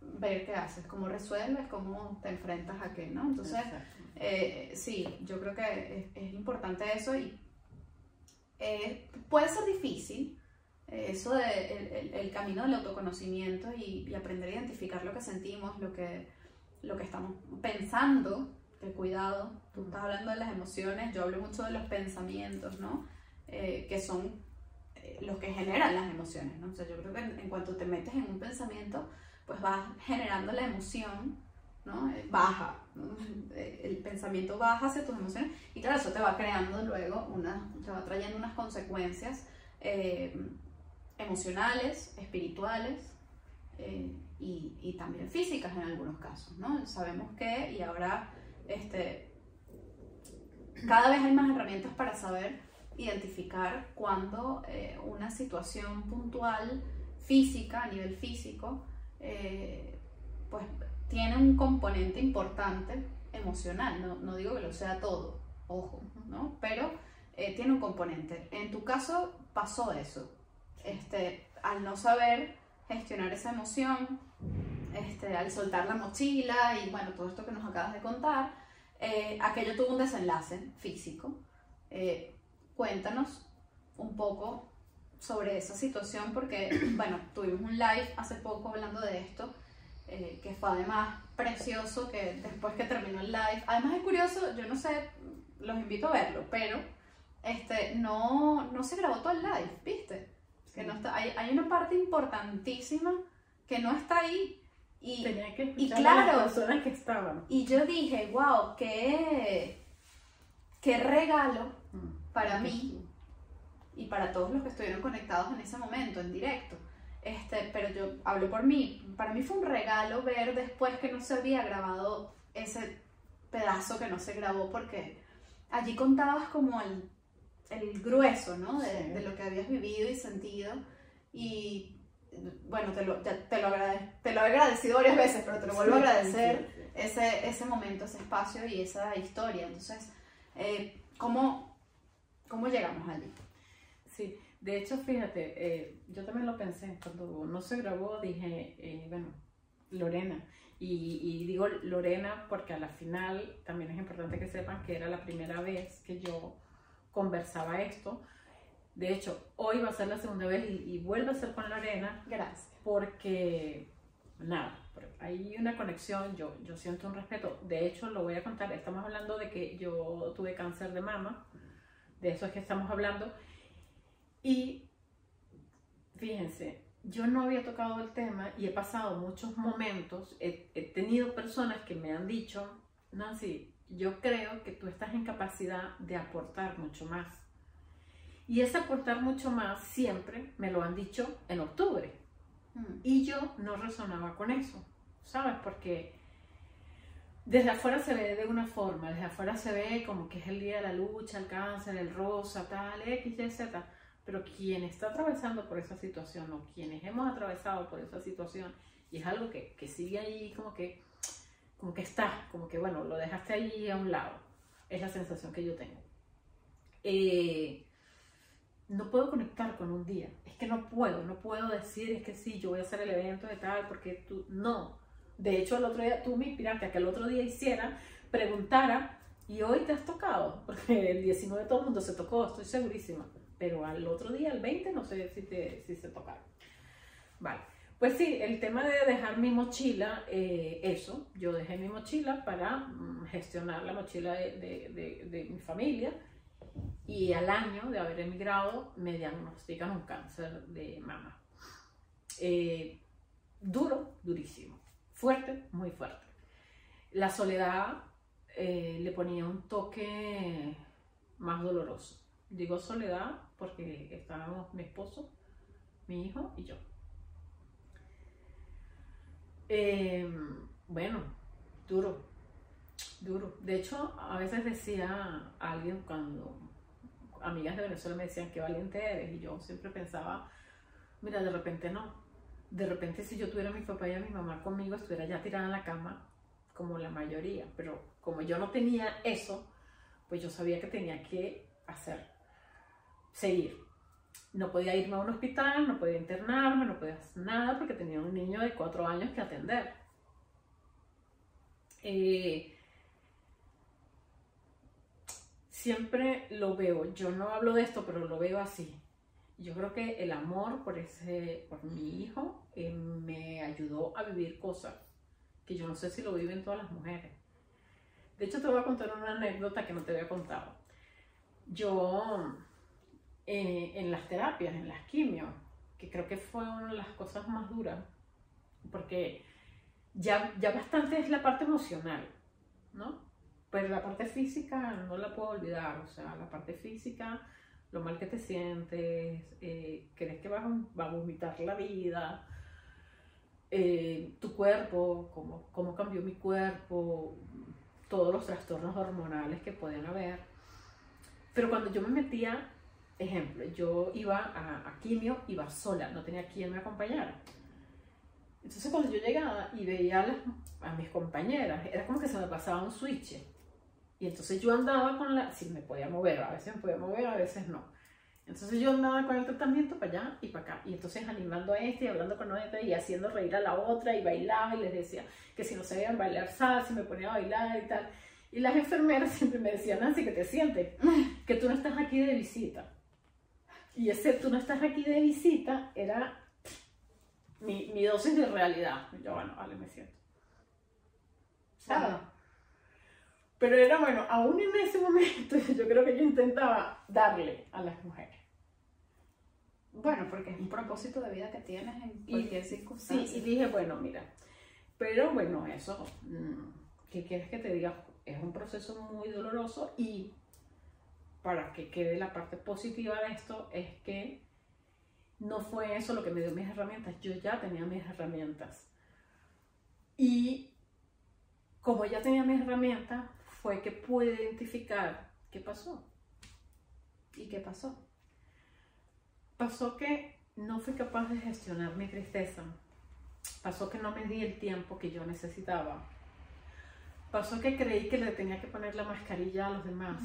ver qué haces, cómo resuelves, cómo te enfrentas a qué, ¿no? Entonces, eh, sí, yo creo que es, es importante eso y eh, puede ser difícil eh, eso de el, el, camino del autoconocimiento y, y, aprender a identificar lo que sentimos, lo que, lo que estamos pensando, el cuidado, tú estás hablando de las emociones, yo hablo mucho de los pensamientos, ¿no? Eh, que son los que generan las emociones, ¿no? O sea, yo creo que en, cuanto te metes en un pensamiento, pues vas generando la emoción, ¿no? Baja, ¿no? el pensamiento baja hacia tus emociones y claro, eso te va creando luego, una, te va trayendo unas consecuencias eh, emocionales, espirituales eh, y, y, también físicas en algunos casos, ¿no? Sabemos que, y ahora, este, cada vez hay más herramientas para saber identificar cuando eh, una situación puntual física, a nivel físico, eh, pues tiene un componente importante emocional, no, no, digo que lo sea todo, ojo, ¿no? Pero eh, tiene un componente. En tu caso pasó eso, este, al no saber gestionar esa emoción, este, al soltar la mochila y bueno, todo esto que nos acabas de contar, eh, aquello tuvo un desenlace físico. Eh, cuéntanos un poco sobre esa situación porque, bueno, tuvimos un live hace poco hablando de esto eh, que fue además precioso, que después que terminó el live, además es curioso, yo no sé, los invito a verlo, pero este, no, no se grabó todo el live, ¿viste? Que no está, hay, hay una parte importantísima que no está ahí. Y, Tenía que y claro, a las personas que estaban. Y yo dije, wow, qué, qué regalo Mm. Para mí y para todos los que estuvieron conectados en ese momento, en directo. Este, pero yo hablo por mí. Para mí fue un regalo ver después que no se había grabado ese pedazo que no se grabó porque allí contabas como el, el grueso, ¿no? De, Sí. de lo que habías vivido y sentido. Y bueno, te lo, ya te, lo agrade- te lo he agradecido varias veces, pero te lo vuelvo a Sí, agradecer sí, sí. ese, ese momento, ese espacio y esa historia. Entonces, eh, ¿cómo, ¿cómo llegamos allí? Sí, de hecho, fíjate, eh, yo también lo pensé, cuando no se grabó dije, eh, bueno, Lorena, y, y digo Lorena porque a la final también es importante que sepan que era la primera vez que yo conversaba esto. De hecho, hoy va a ser la segunda vez y, y vuelve a ser con Lorena Gracias. porque, nada, hay una conexión, yo, yo siento un respeto. De hecho, lo voy a contar, estamos hablando de que yo tuve cáncer de mama, de eso es que estamos hablando. Y fíjense, yo no había tocado el tema y he pasado muchos momentos, he, he tenido personas que me han dicho, Nancy, yo creo que tú estás en capacidad de aportar mucho más. Y ese aportar mucho más siempre me lo han dicho en octubre. Mm, Y yo no resonaba con eso, ¿sabes? Porque desde afuera se ve de una forma, desde afuera se ve como que es el día de la lucha, el cáncer, el rosa, tal, X, Y, Z. Pero quien está atravesando por esa situación o quienes hemos atravesado por esa situación y es algo que, que sigue ahí como que, como que está, como que bueno, lo dejaste ahí a un lado, es la sensación que yo tengo. Eh, no puedo conectar con un día. Es que no puedo, no puedo decir, es que sí, yo voy a hacer el evento de tal, porque tú, no. De hecho, el otro día tú me inspiraste a que el otro día hiciera, preguntara, y hoy te has tocado, porque el 19 todo el mundo se tocó, estoy segurísima. Pero al otro día, el 20, no sé si, te, si se tocaron. Vale. Pues sí, el tema de dejar mi mochila, eh, eso, yo dejé mi mochila para mm, gestionar la mochila de, de, mi familia y al año de haber emigrado me diagnostican un cáncer de mama. Eh, duro, durísimo. Fuerte, muy fuerte. La soledad eh, le ponía un toque más doloroso. Digo soledad porque estábamos mi esposo, mi hijo y yo. Eh, bueno, duro, duro. De hecho, a veces decía alguien cuando amigas de Venezuela me decían qué valiente eres y yo siempre pensaba, Mira, de repente no. De repente si yo tuviera a mi papá y a mi mamá conmigo, estuviera ya tirada en la cama, como la mayoría. Pero como yo no tenía eso, pues yo sabía que tenía que hacer, seguir. No podía irme a un hospital, no podía internarme, no podía hacer nada porque tenía un niño de cuatro años que atender. Eh, siempre lo veo, yo no hablo de esto, pero lo veo así. Yo creo que el amor por, ese, por mi hijo eh, me ayudó a vivir cosas que yo no sé si lo viven todas las mujeres. De hecho, te voy a contar una anécdota que no te había contado. Yo, eh, en las terapias, en las quimios, que creo que fue una de las cosas más duras, porque ya, ya bastante es la parte emocional, ¿no? Pero la parte física no la puedo olvidar, o sea, la parte física, lo mal que te sientes, eh, crees que vas a, vomitar la vida, eh, tu cuerpo, cómo, cómo cambió mi cuerpo, todos los trastornos hormonales que pueden haber. Pero cuando yo me metía, ejemplo, yo iba a, a quimio, iba sola, no tenía quien me acompañara. Entonces cuando yo llegaba y veía a, a, mis compañeras, era como que se me pasaba un switch. Y entonces yo andaba con la, si me podía mover, a veces me podía mover, a veces no. Entonces yo andaba con el tratamiento para allá y para acá. Y entonces animando a este y hablando con este y haciendo reír a la otra y bailaba y les decía que si no sabían bailar salsa me ponía a bailar y tal. Y las enfermeras siempre me decían, Nancy, que te sientes, que tú no estás aquí de visita. Y ese tú no estás aquí de visita era mi, mi dosis de realidad. Yo, bueno, vale, me siento. ¿Sabes? Pero era bueno, aún en ese momento yo creo que yo intentaba darle a las mujeres. Bueno, porque es un propósito de vida que tienes en cualquier circunstancia. Sí, y dije, bueno, mira, pero bueno, eso, mm, ¿qué quieres que te diga? Es un proceso muy doloroso y para que quede la parte positiva de esto es que no fue eso lo que me dio mis herramientas, yo ya tenía mis herramientas. Y como ya tenía mis herramientas, fue que pude identificar qué pasó. ¿Y qué pasó? Pasó que no fui capaz de gestionar mi tristeza. Pasó que no me di el tiempo que yo necesitaba. Pasó que creí que le tenía que poner la mascarilla a los demás.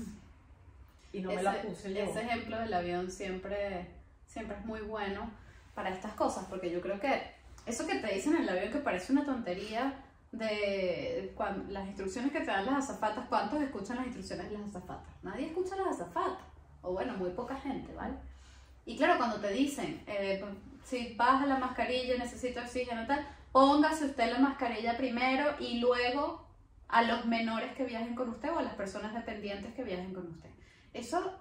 Y no me la puse yo. Ese ejemplo del avión siempre, siempre es muy bueno para estas cosas, porque yo creo que eso que te dicen en el avión que parece una tontería, de las instrucciones que te dan las azafatas, ¿cuántos escuchan las instrucciones de las azafatas? Nadie escucha las azafatas, o bueno, muy poca gente, ¿vale? Y claro, cuando te dicen, eh, si baja la mascarilla, necesito oxígeno, tal, póngase usted la mascarilla primero y luego a los menores que viajen con usted o a las personas dependientes que viajen con usted. Eso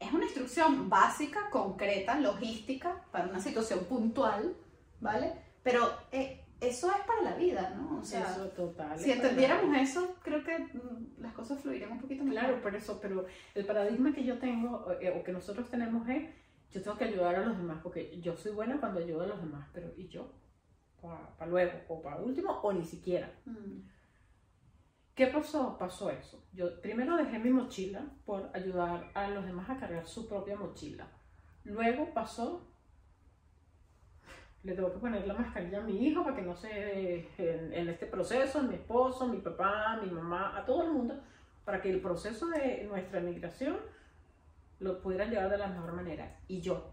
es una instrucción básica, concreta, logística, para una situación puntual, ¿vale? Pero eh, eso es para la vida, ¿no? O sea, eso total. Si entendiéramos eso, creo que mm, las cosas fluirían un poquito mejor. Claro, por eso, pero el paradigma que yo tengo eh, o que nosotros tenemos es, yo tengo que ayudar a los demás, porque yo soy buena cuando ayudo a los demás, pero ¿y yo? Para luego, o para último, o ni siquiera. Mm. ¿Qué pasó? Pasó eso. Yo primero dejé mi mochila por ayudar a los demás a cargar su propia mochila. Luego pasó le tengo que poner la mascarilla a mi hijo para que no se, en, en, este proceso, mi esposo, mi papá, mi mamá, a todo el mundo, para que el proceso de nuestra migración lo pudieran llevar de la mejor manera. Y yo,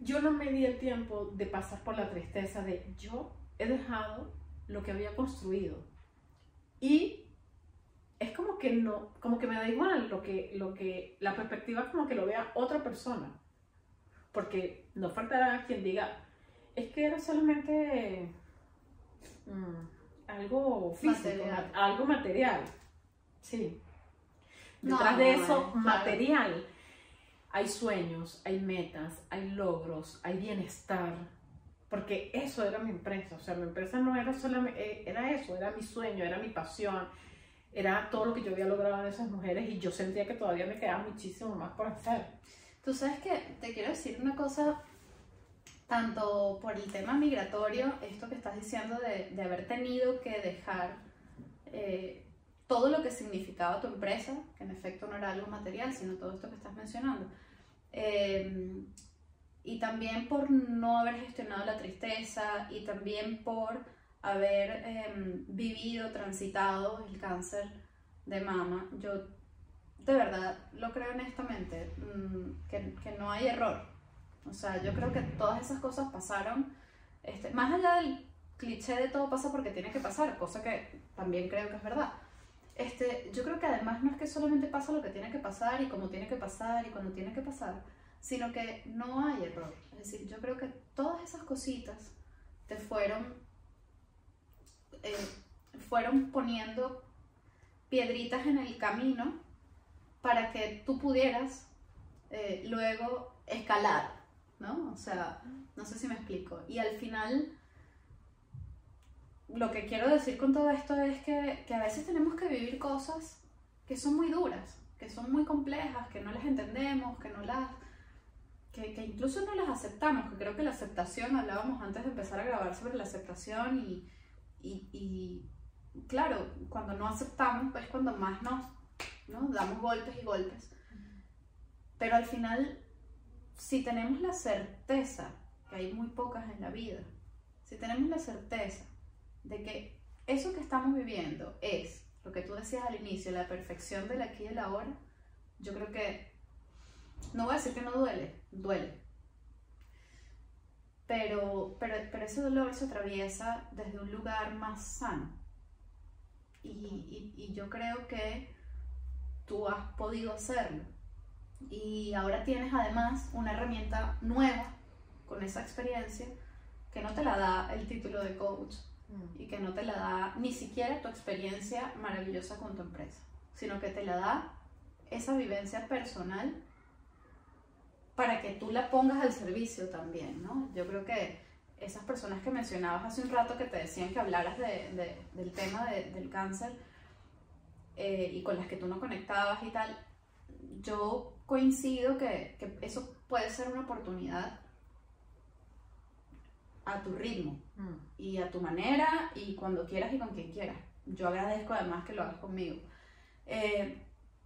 yo no me di el tiempo de pasar por la tristeza de yo he dejado lo que había construido. Y es como que no, como que me da igual lo que, lo que, la perspectiva como que lo vea otra persona porque no faltará quien diga, es que era solamente mm, algo físico, algo material. Sí. Detrás de eso, material, hay sueños, hay metas, hay logros, hay bienestar. Porque eso era mi empresa. O sea, mi empresa no era solamente, eh, era eso, era mi sueño, era mi pasión, era todo lo que yo había logrado en esas mujeres y yo sentía que todavía me quedaba muchísimo más por hacer. Tú sabes que te quiero decir una cosa, tanto por el tema migratorio, esto que estás diciendo de, de haber tenido que dejar eh, todo lo que significaba tu empresa, que en efecto no era algo material, sino todo esto que estás mencionando. Eh, y también por no haber gestionado la tristeza y también por haber em, vivido, transitado el cáncer de mama, yo de verdad lo creo honestamente, mm, que, que, no hay error. O sea, yo creo que todas esas cosas pasaron, este, más allá del cliché de todo pasa porque tiene que pasar, cosa que también creo que es verdad. Este, yo creo que además no es que solamente pasa lo que tiene que pasar y como tiene que pasar y cuando tiene que pasar, sino que no hay error. Es decir, yo creo que todas esas cositas te fueron, eh, fueron poniendo piedritas en el camino para que tú pudieras eh, luego escalar, ¿no? O sea, no sé si me explico. Y al final, lo que quiero decir con todo esto es que, que a veces tenemos que vivir cosas que son muy duras, que son muy complejas, que no las entendemos, que no las que, incluso no las aceptamos, que creo que la aceptación, hablábamos antes de empezar a grabar sobre la aceptación y, y, claro, cuando no aceptamos es cuando más nos ¿no? damos golpes y golpes. Pero al final, si tenemos la certeza, que hay muy pocas en la vida, si tenemos la certeza de que eso que estamos viviendo es lo que tú decías al inicio, la perfección del aquí y el ahora, yo creo que no voy a decir que no duele, duele. Pero, pero, pero ese dolor se atraviesa desde un lugar más sano. Y, y, y yo creo que tú has podido hacerlo. Y ahora tienes además una herramienta nueva con esa experiencia que no te la da el título de coach y que no te la da ni siquiera tu experiencia maravillosa con tu empresa, sino que te la da esa vivencia personal para que tú la pongas al servicio también, ¿no? Yo creo que esas personas que mencionabas hace un rato que te decían que hablaras de, del tema del cáncer eh, y con las que tú no conectabas y tal, yo coincido que, que eso puede ser una oportunidad a tu ritmo mm. y a tu manera y cuando quieras y con quien quieras. Yo agradezco además que lo hagas conmigo. Eh,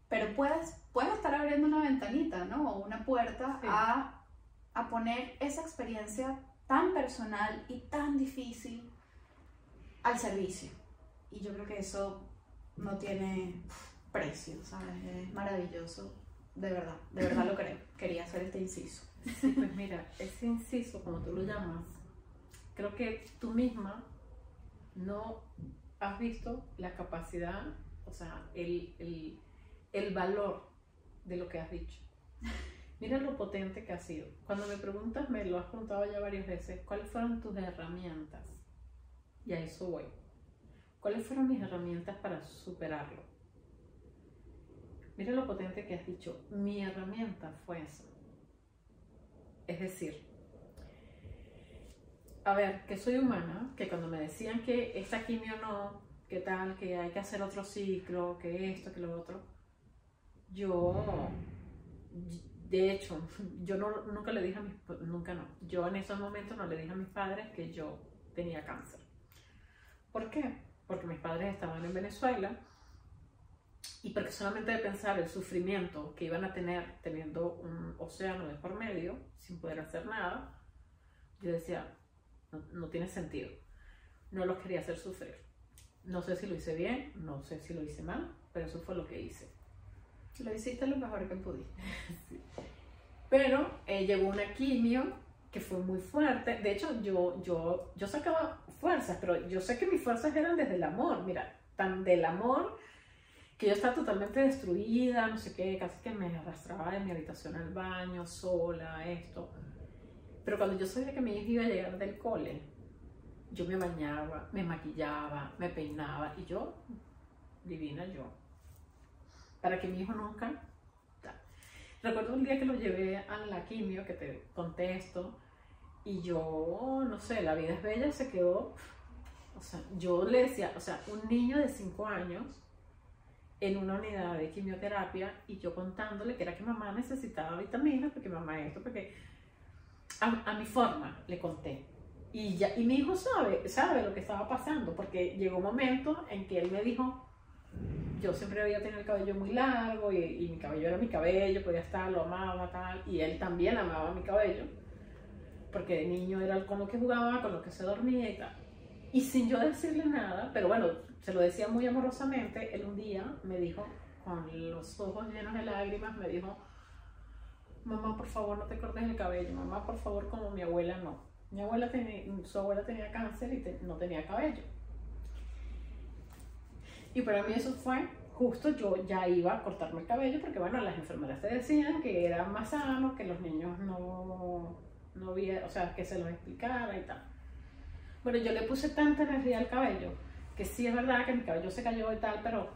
pero puedes, puedes estar abriendo una ventanita, ¿no? O una puerta a, a poner esa experiencia tan personal y tan difícil al servicio. Y yo creo que eso no tiene precio, ¿sabes? Es maravilloso, de verdad, de verdad lo creo. Quería hacer este inciso. Sí, pues mira, ese inciso, como tú lo llamas, creo que tú misma no has visto la capacidad, o sea, el, el el valor de lo que has dicho. Mira lo potente que ha sido. Cuando me preguntas, me lo has preguntado ya varias veces, ¿cuáles fueron tus herramientas? Y a eso voy. ¿Cuáles fueron mis herramientas para superarlo? Mira lo potente que has dicho. Mi herramienta fue esa. Es decir, a ver, que soy humana, que cuando me decían que esta quimio no, que tal, que hay que hacer otro ciclo, que esto, que lo otro, yo, de hecho, yo no, nunca le dije a mis, nunca no, yo en esos momentos no le dije a mis padres que yo tenía cáncer. ¿Por qué? Porque mis padres estaban en Venezuela y porque solamente de pensar el sufrimiento que iban a tener teniendo un océano de por medio, sin poder hacer nada, yo decía, no, no tiene sentido. No los quería hacer sufrir. No sé si lo hice bien, no sé si lo hice mal, pero eso fue lo que hice. Lo hiciste lo mejor que pudiste. Pero eh, llegó una quimio que fue muy fuerte. De hecho, yo, yo, yo sacaba fuerzas, pero yo sé que mis fuerzas eran desde el amor. Mira, tan del amor que yo estaba totalmente destruida, no sé qué, casi que me arrastraba de mi habitación al baño, sola, esto. Pero cuando yo sabía que mi hija iba a llegar del cole, yo me bañaba, me maquillaba, me peinaba y yo, divina yo, para que mi hijo nunca... Recuerdo un día que lo llevé a la quimio, que te contesto, y yo, no sé, la vida es bella, se quedó, o sea, yo le decía, o sea, un niño de 5 años en una unidad de quimioterapia y yo contándole que era que mamá necesitaba vitaminas, porque mamá esto, porque a, a mi forma le conté. Y, ya, y mi hijo sabe, sabe lo que estaba pasando, porque llegó un momento en que él me dijo, yo siempre había tenido el cabello muy largo y, mi cabello era mi cabello, podía estar, lo amaba, tal, y él también amaba mi cabello. Porque de niño era con lo que jugaba, con lo que se dormía y tal. Y sin yo decirle nada, pero bueno, se lo decía muy amorosamente, él un día me dijo, con los ojos llenos de lágrimas, me dijo, mamá, por favor, no te cortes el cabello, mamá, por favor, como mi abuela no. Mi abuela tenía, su abuela tenía cáncer y no tenía cabello. Y para mí eso fue justo yo ya iba a cortarme el cabello porque bueno, las enfermeras te decían que era más sano, que los niños no, no había, o sea, que se los explicara y tal. Bueno, yo le puse tanta energía al cabello que sí es verdad que mi cabello se cayó y tal, pero,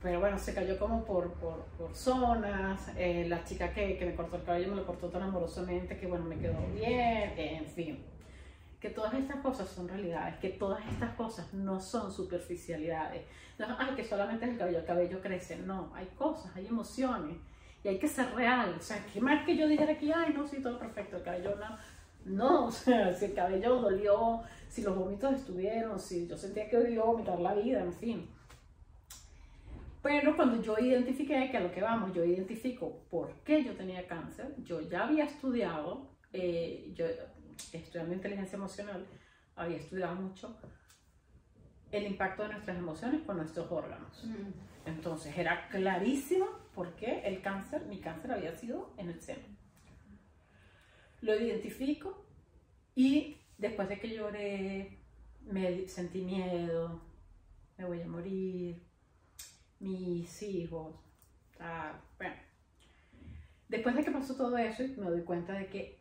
pero bueno, se cayó como por, por, por zonas. Eh, la chica que, que me cortó el cabello me lo cortó tan amorosamente que bueno, me quedó bien, en fin que todas estas cosas son realidades, que todas estas cosas no son superficialidades. No, ay, que solamente es el cabello, el cabello crece. No, hay cosas, hay emociones y hay que ser real. O sea, que más que yo dijera aquí, ay, no, sí, todo perfecto, el cabello no. No, o sea, si el cabello dolió, si los vómitos estuvieron, si yo sentía que a vomitar la vida, en fin. Pero cuando yo identifiqué que a lo que vamos, yo identifico por qué yo tenía cáncer, yo ya había estudiado, eh, yo estudiando inteligencia emocional, había estudiado mucho el impacto de nuestras emociones con nuestros órganos. Entonces era clarísimo por qué el cáncer, mi cáncer había sido en el seno. Lo identifico y después de que lloré, me sentí miedo, me voy a morir, mis hijos, ah, bueno. Después de que pasó todo eso, me doy cuenta de que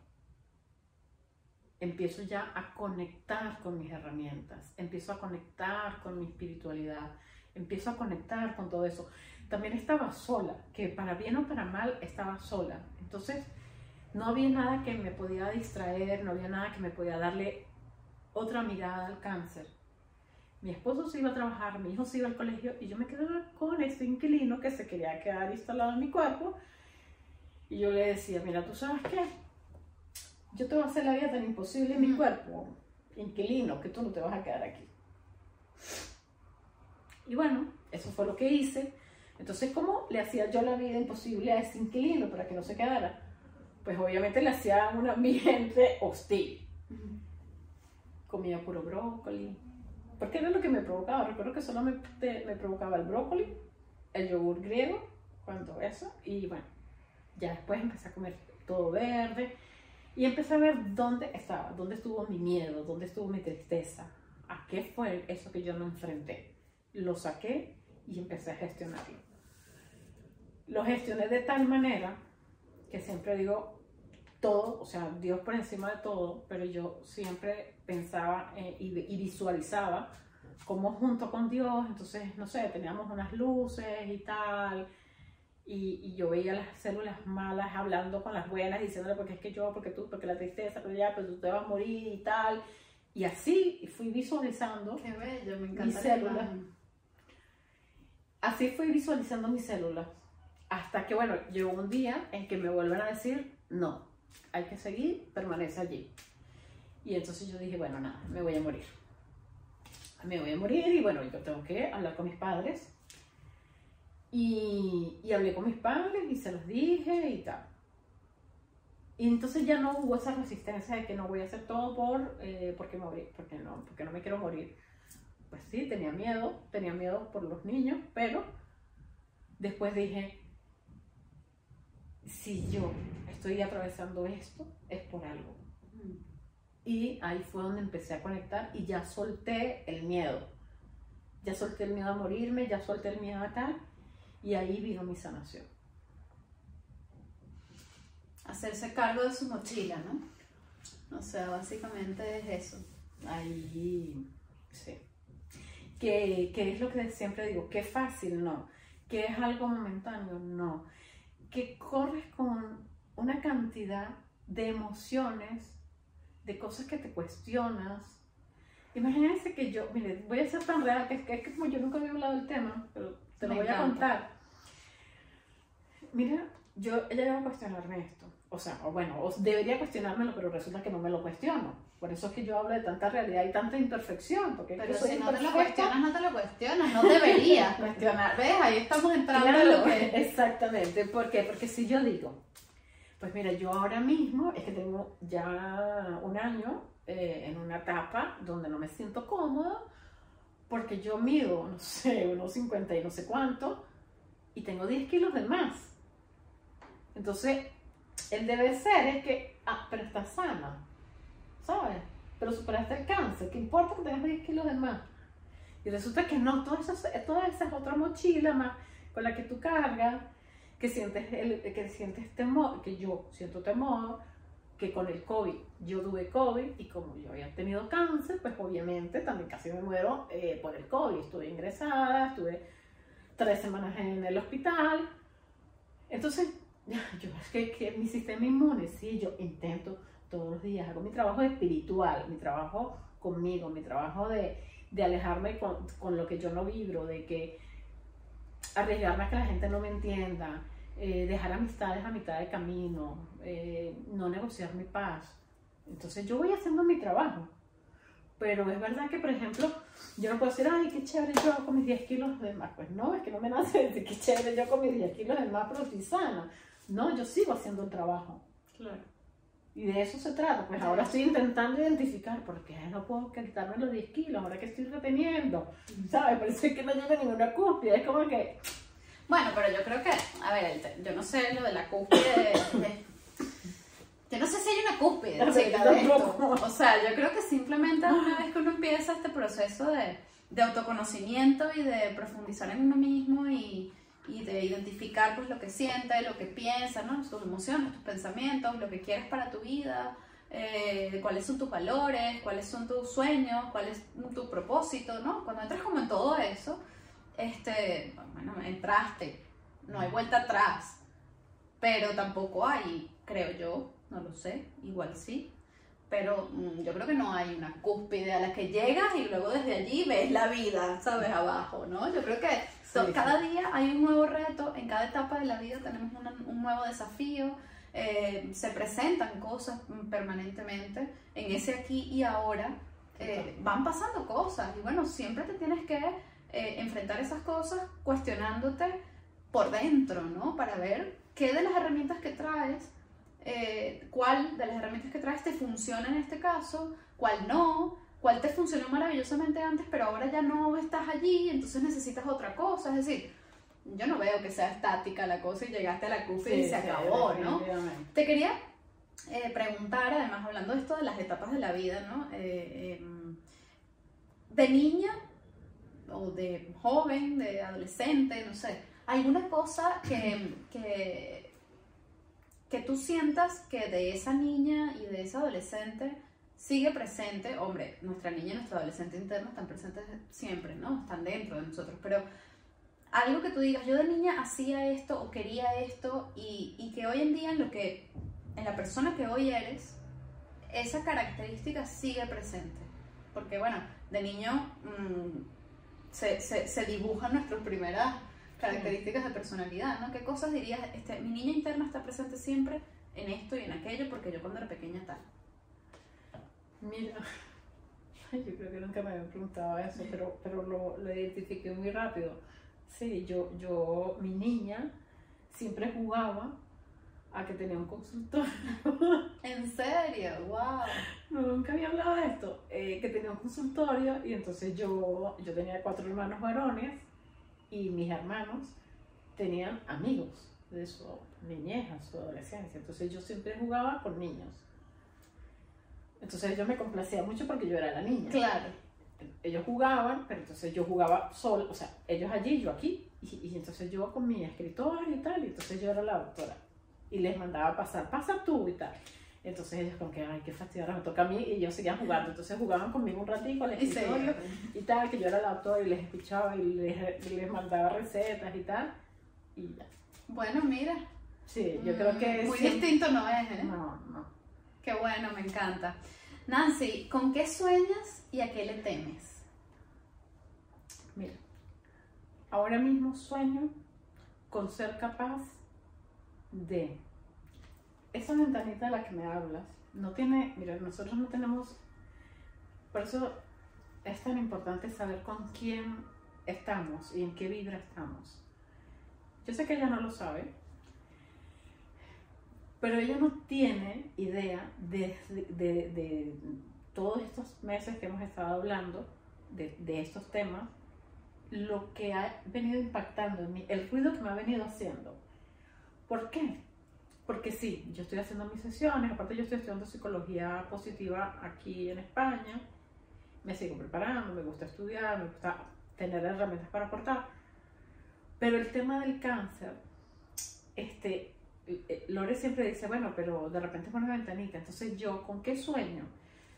empiezo ya a conectar con mis herramientas, empiezo a conectar con mi espiritualidad, empiezo a conectar con todo eso. También estaba sola, que para bien o para mal estaba sola. Entonces, no había nada que me podía distraer, no había nada que me podía darle otra mirada al cáncer. Mi esposo se iba a trabajar, mi hijo se iba al colegio y yo me quedaba con este inquilino que se quería quedar instalado en mi cuerpo. Y yo le decía, mira, ¿tú sabes qué? yo te voy a hacer la vida tan imposible en mi cuerpo, inquilino, que tú no te vas a quedar aquí. Y bueno, eso fue lo que hice. Entonces, ¿cómo le hacía yo la vida imposible a ese inquilino para que no se quedara? Pues obviamente le hacía un ambiente hostil. Comía puro brócoli. Porque era lo que me provocaba. Recuerdo que solo me, me provocaba el brócoli, el yogur griego, cuando eso, y bueno, ya después empecé a comer todo verde y empecé a ver dónde estaba, dónde estuvo mi miedo, dónde estuvo mi tristeza, a qué fue eso que yo no enfrenté. Lo saqué y empecé a gestionarlo. Lo gestioné de tal manera que siempre digo todo, o sea, Dios por encima de todo, pero yo siempre pensaba eh, y, y visualizaba como junto con Dios, entonces, no sé, teníamos unas luces y tal, y, y, yo veía las células malas hablando con las buenas, diciéndole porque es que yo, porque tú, porque la tristeza, pero ya, pues tú te vas a morir y tal. Y así fui visualizando Qué bello, me encanta mis células. Así fui visualizando mis células. Hasta que, bueno, llegó un día en que me vuelven a decir, no, hay que seguir, permanece allí. Y entonces yo dije, bueno, nada, me voy a morir. Me voy a morir y bueno, yo tengo que hablar con mis padres y, y, hablé con mis padres y se los dije y tal. Y entonces ya no hubo esa resistencia de que no voy a hacer todo por, eh, porque, morir, porque, no, porque no me quiero morir. Pues sí, tenía miedo, tenía miedo por los niños, pero después dije, si yo estoy atravesando esto, es por algo. Y ahí fue donde empecé a conectar y ya solté el miedo. Ya solté el miedo a morirme, ya solté el miedo a tal y ahí vino mi sanación. Hacerse cargo de su mochila, ¿no? O sea, básicamente es eso. Ahí, sí. ¿Qué, es lo que siempre digo? ¿Qué fácil? No. ¿Que es algo momentáneo? No. Que corres con una cantidad de emociones, de cosas que te cuestionas. Imagínense que yo, mire, voy a ser tan real que, que es que como yo nunca había hablado del tema, pero te lo voy a contar mira, yo he llegado a cuestionarme esto. O sea, o bueno, debería cuestionármelo, pero resulta que no me lo cuestiono. Por eso es que yo hablo de tanta realidad y tanta imperfección. Porque pero si no te lo cuestionas, no te lo cuestionas, no deberías cuestionar. ¿Ves? Ahí estamos entrando en lo que... Exactamente. ¿Por qué? Porque si yo digo, Pues mira, yo ahora mismo es que tengo ya un año eh, en una etapa donde no me siento cómoda porque yo mido, no sé, unos 50 y no sé cuánto y tengo 10 kilos de más. Entonces, el debe ser es que, ah, pero estás sana, ¿sabes? Pero superaste el cáncer, ¿qué importa que tengas 10 kilos de más? Y resulta que no, toda esa, toda esa es otra mochila más con la que tú cargas, que sientes, el, que sientes temor, que yo siento temor, que con el COVID, yo tuve COVID y como yo había tenido cáncer, pues obviamente también casi me muero eh, por el COVID. Estuve ingresada, estuve tres semanas en el hospital. Entonces, yo es que, que mi sistema inmune, sí, yo intento todos los días, hago mi trabajo espiritual, mi trabajo conmigo, mi trabajo de, de alejarme con, con, lo que yo no vibro, de que arriesgarme a que la gente no me entienda, eh, dejar amistades a mitad de camino, eh, no negociar mi paz. Entonces yo voy haciendo mi trabajo. Pero es verdad que, por ejemplo, yo no puedo decir, ay, qué chévere yo con mis 10 kilos de más. Pues no, es que no me nace decir qué chévere yo con mis 10 kilos de más, pero sana. No, yo sigo haciendo el trabajo. Claro. Y de eso se trata. Pues ahora estoy intentando identificar por qué no puedo quitarme los 10 kilos, ahora que estoy reteniendo. ¿Sabes? Parece que no llega ninguna cúspide. Es como que. Bueno, pero yo creo que, a ver, yo no sé lo de la cúspide. yo no sé si hay una cúspide O sea, yo creo que simplemente una vez que uno empieza este proceso de, de autoconocimiento y de profundizar en uno mismo y y de identificar pues lo que siente, lo que piensa, ¿no? tus emociones, tus pensamientos, lo que quieres para tu vida, eh, cuáles son tus valores, cuáles son tus sueños, cuál es tu propósito, ¿no? Cuando entras como en todo eso, este, bueno, entraste, no hay vuelta atrás, pero tampoco hay, creo yo, no lo sé, igual sí, pero mm, yo creo que no hay una cúspide a la que llegas y luego desde allí ves la vida, ¿sabes? Abajo, ¿no? Yo creo que cada día hay un nuevo reto, en cada etapa de la vida tenemos un nuevo desafío, eh, se presentan cosas permanentemente en ese aquí y ahora, eh, van pasando cosas y bueno, siempre te tienes que eh, enfrentar esas cosas cuestionándote por dentro, ¿no? Para ver qué de las herramientas que traes, cuál de las herramientas que traes te funciona en este caso, cuál no, cuál te funcionó maravillosamente antes, pero ahora ya no estás allí, entonces necesitas otra cosa. Es decir, yo no veo que sea estática la cosa y llegaste a la cúspide y se acabó, ¿no? Te quería eh, preguntar, además, hablando de esto de las etapas de la vida, ¿no? Eh, em, de niña o de joven, de adolescente, no sé, ¿alguna cosa que, que, que tú sientas que de esa niña y de esa adolescente sigue presente, hombre, nuestra niña y nuestro adolescente interno están presentes siempre, ¿no? Están dentro de nosotros, pero algo que tú digas, yo de niña hacía esto o quería esto y, y que hoy en día en lo que, en la persona que hoy eres, esa característica sigue presente. Porque bueno, de niño mmm, se, se, se, dibujan nuestras primeras características de personalidad, ¿no? ¿Qué cosas dirías? Este, mi niña interna está presente siempre en esto y en aquello porque yo cuando era pequeña tal. Mira, yo creo que nunca me habían preguntado eso, pero, pero lo, lo identifiqué muy rápido. Sí, yo, yo, mi niña siempre jugaba a que tenía un consultorio. ¿En serio? ¡Wow! nunca había hablado de esto. Eh, que tenía un consultorio y entonces yo, yo tenía cuatro hermanos varones y mis hermanos tenían amigos de su niñez, su adolescencia. Entonces yo siempre jugaba con niños. Entonces yo me complacía mucho porque yo era la niña. Claro. Ellos jugaban, pero entonces yo jugaba solo, o sea, ellos allí, yo aquí, y, y entonces yo con mi escritorio y tal, y entonces yo era la doctora. Y les mandaba pasar, pasa tú y tal. Entonces ellos como que, ay, qué fastidio, me toca a mí, y yo seguía jugando. Entonces jugaban conmigo un ratito al escritorio y, tal, que yo era la doctora y les escuchaba y les, les mandaba recetas y tal, y ya. Bueno, mira. Sí, yo creo que... Muy distinto no es, ¿eh? No, no. Qué bueno, me encanta. Nancy, ¿con qué sueñas y a qué le temes? Mira, ahora mismo sueño con ser capaz de esa ventanita de la que me hablas. No tiene, mira, nosotros no tenemos, por eso es tan importante saber con quién estamos y en qué vibra estamos. Yo sé que ella no lo sabe, Pero ella no tiene idea de, de, todos estos meses que hemos estado hablando de, de, estos temas, lo que ha venido impactando en mí, el ruido que me ha venido haciendo. ¿Por qué? Porque sí, yo estoy haciendo mis sesiones, aparte yo estoy estudiando psicología positiva aquí en España, me sigo preparando, me gusta estudiar, me gusta tener herramientas para aportar, pero el tema del cáncer, este, eh, Lore siempre dice, bueno, pero de repente es una ventanita, entonces yo, ¿con qué sueño?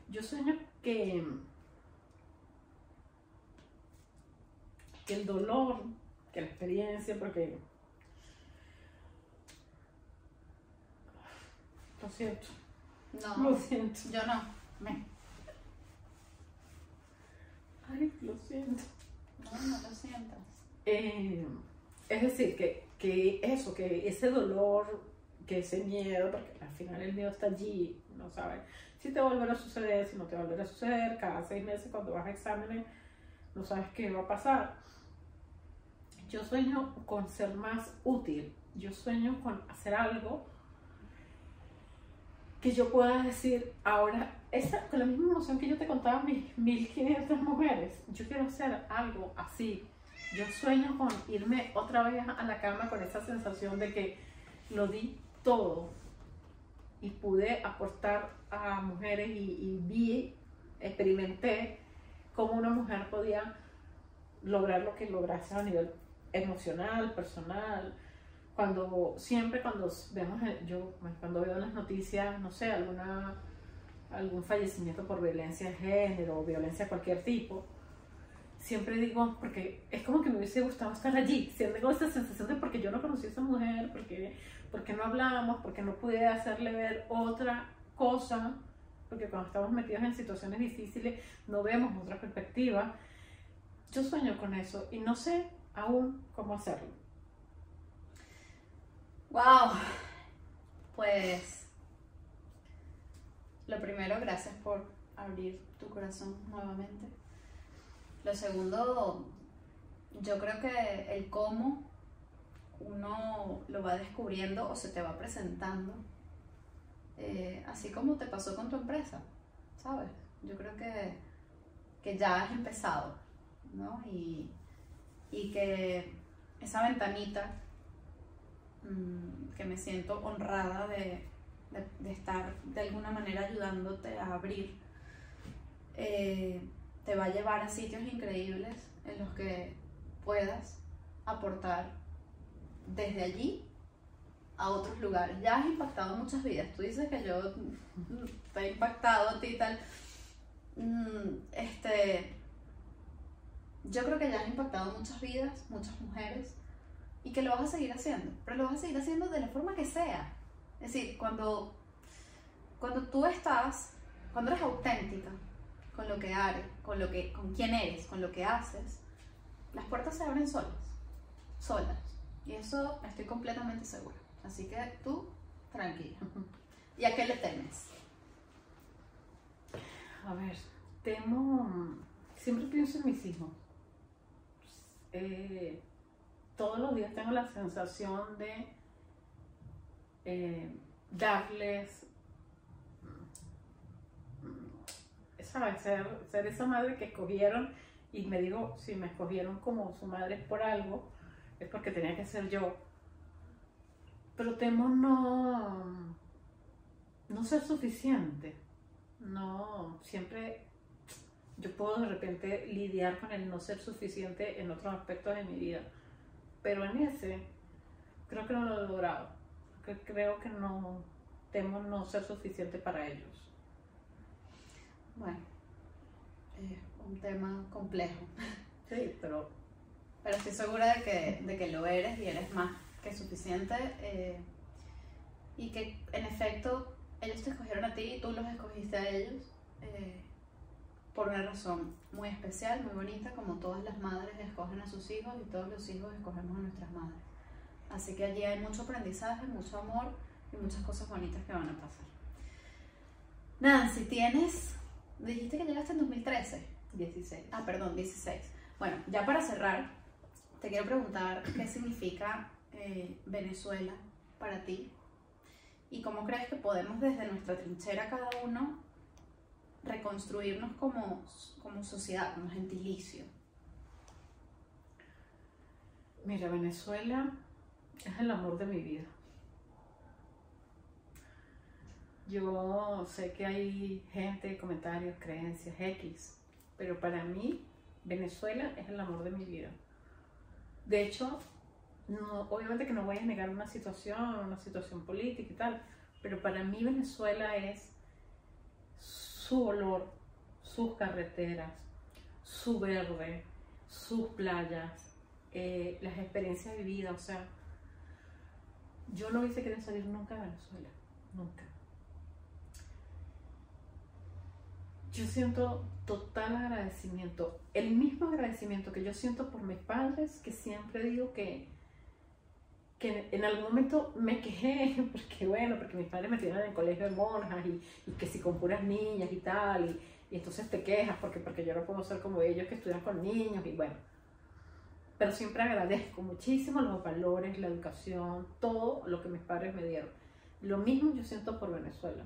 Yo sueño que, que el dolor, que la experiencia, porque Lo siento. No. Lo siento. Yo no. Me. Ay, lo siento. No, no lo sientas. Eh, es decir, que, que eso, que ese dolor, que ese miedo, porque al final el miedo está allí, no sabes si te volverá a suceder, si no te volverá a suceder, cada seis meses cuando vas a exámenes, no sabes qué va a pasar. Yo sueño con ser más útil, yo sueño con hacer algo que yo pueda decir ahora, esa, con la misma emoción que yo te contaba mis 1500 mujeres, yo quiero hacer algo así. Yo sueño con irme otra vez a la cama con esa sensación de que lo di todo y pude aportar a mujeres y, y vi, experimenté cómo una mujer podía lograr lo que lograse a nivel emocional, personal, cuando siempre cuando vemos yo cuando veo en las noticias no sé alguna algún fallecimiento por violencia de género o violencia de cualquier tipo siempre digo porque es como que me hubiese gustado estar allí. Siempre tengo esa sensación de porque yo no conocí a esa mujer porque porque no hablamos porque no pude hacerle ver otra cosa porque cuando estamos metidos en situaciones difíciles no vemos otra perspectiva. Yo sueño con eso y no sé aún cómo hacerlo Wow. Pues lo primero, gracias por abrir tu corazón nuevamente. Lo segundo, yo creo que el cómo uno lo va descubriendo o se te va presentando, eh, así como te pasó con tu empresa, ¿sabes? Yo creo que, que ya has empezado, ¿no? Y, y que esa ventanita Mm, que me siento honrada de, de, estar de alguna manera ayudándote a abrir, eh, te va a llevar a sitios increíbles en los que puedas aportar desde allí a otros lugares. Ya has impactado muchas vidas. Tú dices que yo te he impactado a ti tal. Mm, este, yo creo que ya has impactado muchas vidas, muchas mujeres y que lo vas a seguir haciendo, pero lo vas a seguir haciendo de la forma que sea. Es decir, cuando, cuando tú estás, cuando eres auténtica con lo que haces, con, lo que, con quién eres, con lo que haces, las puertas se abren solas, solas. Y eso estoy completamente segura. Así que tú, tranquila. ¿Y a qué le temes? A ver, temo, siempre pienso en mis hijos. Eh, todos los días tengo la sensación de eh, darles, ¿sabes? Ser, ser esa madre que escogieron y me digo, si me escogieron como su madre por algo, es porque tenía que ser yo. Pero temo no, no ser suficiente. No, siempre yo puedo de repente lidiar con el no ser suficiente en otros aspectos de mi vida pero en ese creo que no lo he logrado. Creo que no temo no ser suficiente para ellos. Bueno, es un tema complejo. Sí, pero... Pero estoy segura de que, de que lo eres y eres más que suficiente. Eh, y que en efecto ellos te escogieron a ti y tú los escogiste a ellos. Eh, por una razón muy especial, muy bonita, como todas las madres escogen a sus hijos y todos los hijos escogemos a nuestras madres. Así que allí hay mucho aprendizaje, mucho amor y muchas cosas bonitas que van a pasar. Nancy, tienes, dijiste que llegaste en 2013. 16. Ah, perdón, 16. Bueno, ya para cerrar, te quiero preguntar qué significa eh, Venezuela para ti ¿Y cómo crees que podemos desde nuestra trinchera cada uno reconstruirnos como, como sociedad, como gentilicio? Mira, Venezuela es el amor de mi vida. Yo sé que hay gente, comentarios, creencias, X, pero para mí Venezuela es el amor de mi vida. De hecho, no, obviamente que no voy a negar una situación, una situación política y tal, pero para mí Venezuela es su olor, sus carreteras, su verde, sus playas, eh, las experiencias vividas, o sea, yo no hubiese querido salir nunca de Venezuela, nunca. Yo siento total agradecimiento, el mismo agradecimiento que yo siento por mis padres, que siempre digo que, que en algún momento me quejé, porque bueno, porque mis padres me tiraron en el colegio de monjas y, y, que si con puras niñas y tal, y, y, entonces te quejas porque, porque yo no puedo ser como ellos que estudian con niños y bueno. Pero siempre agradezco muchísimo los valores, la educación, todo lo que mis padres me dieron. Lo mismo yo siento por Venezuela.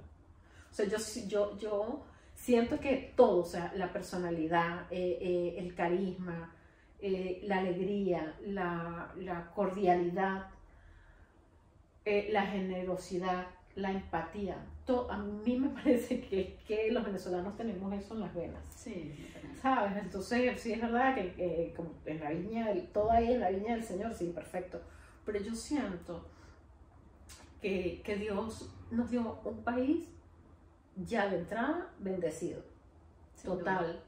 O sea, yo, yo, yo siento que todo, o sea, la personalidad, eh, eh, el carisma, eh, la alegría, la, la cordialidad, la generosidad, la empatía, todo, a mí me parece que, que, los venezolanos tenemos eso en las venas. Sí, ¿sabes? Entonces, sí es verdad que como en la viña, del, todo ahí en la viña del Señor, sí, perfecto. Pero yo siento que, que Dios nos dio un país ya de entrada bendecido. Total.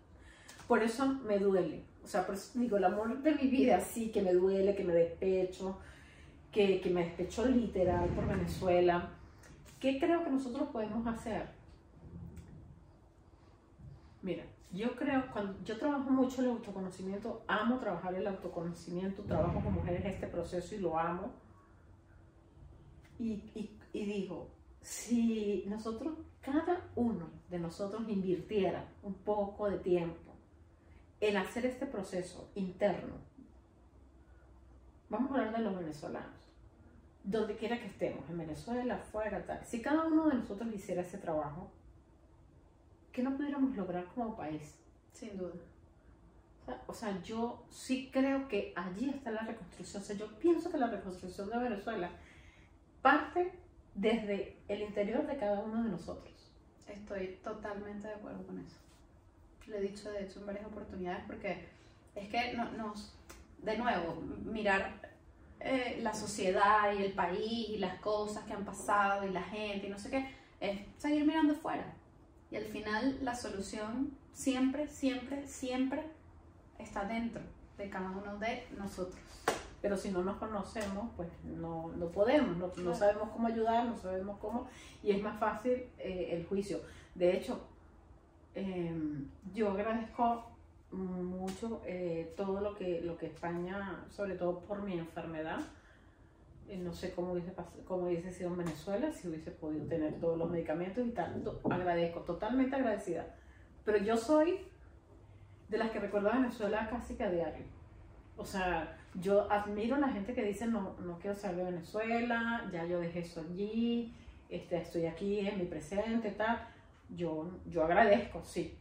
Por eso me duele. O sea, por eso digo, el amor de mi vida sí que me duele, que me despecho, que, me despecho literal por Venezuela. ¿Qué creo que nosotros podemos hacer? Mira, yo creo, cuando yo trabajo mucho el autoconocimiento, amo trabajar el autoconocimiento, trabajo con mujeres este proceso y lo amo. Y, y, y digo, si nosotros, cada uno de nosotros invirtiera un poco de tiempo en hacer este proceso interno, vamos a hablar de los venezolanos, donde quiera que estemos, en Venezuela, afuera, tal, si cada uno de nosotros hiciera ese trabajo, ¿qué no pudiéramos lograr como país? Sin duda. O sea, yo sí creo que allí está la reconstrucción. O sea, yo pienso que la reconstrucción de Venezuela parte desde el interior de cada uno de nosotros. Estoy totalmente de acuerdo con eso. Lo he dicho de hecho en varias oportunidades porque es que no, nos, de nuevo, mirar eh, la sociedad y el país y las cosas que han pasado y la gente y no sé qué, es seguir mirando fuera. Y al final la solución siempre, siempre, siempre está dentro de cada uno de nosotros pero si no nos conocemos, pues no, no podemos, no, no, sabemos cómo ayudar, no sabemos cómo, y es más fácil eh, el juicio. De hecho, eh, yo agradezco mucho eh, todo lo que, lo que España, sobre todo por mi enfermedad, eh, no sé cómo hubiese, cómo hubiese sido en Venezuela, si hubiese podido tener todos los medicamentos y tal, agradezco, totalmente agradecida. Pero yo soy de las que recuerdo a Venezuela casi que a diario. O sea, yo admiro a la gente que dice, no, no quiero salir de Venezuela, ya yo dejé eso allí, este, estoy aquí en mi presente, tal. Yo, yo agradezco, sí.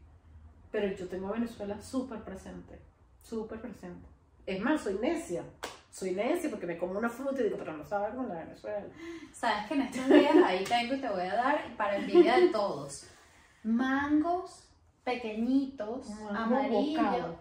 Pero yo tengo a Venezuela súper presente, súper presente. Es más, soy necia. Soy necia porque me como una fruta y digo, pero no sabes con la Venezuela. Sabes que en estos días ahí tengo y te voy a dar para envidia de todos. Mangos pequeñitos, amarillos.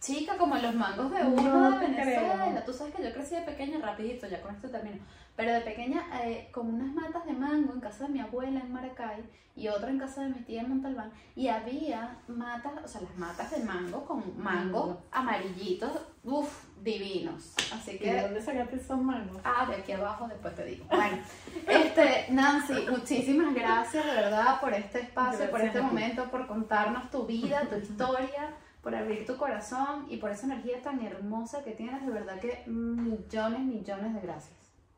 Chica, como los mangos de uno de Venezuela. Tú sabes que yo crecí de pequeña, rapidito, ya con esto termino. Pero de pequeña, eh, con unas matas de mango en casa de mi abuela en Maracay y otra en casa de mi tía en Montalbán. Y había matas, o sea, las matas de mango con mango amarillitos, uff, divinos. Así que... ¿De dónde sacaste esos mangos? Ah, de aquí abajo, después te digo. Bueno, este, Nancy, muchísimas gracias de verdad por este espacio, por este momento, por contarnos tu vida, tu historia por abrir tu corazón y por esa energía tan hermosa que tienes. De verdad que millones, millones de gracias.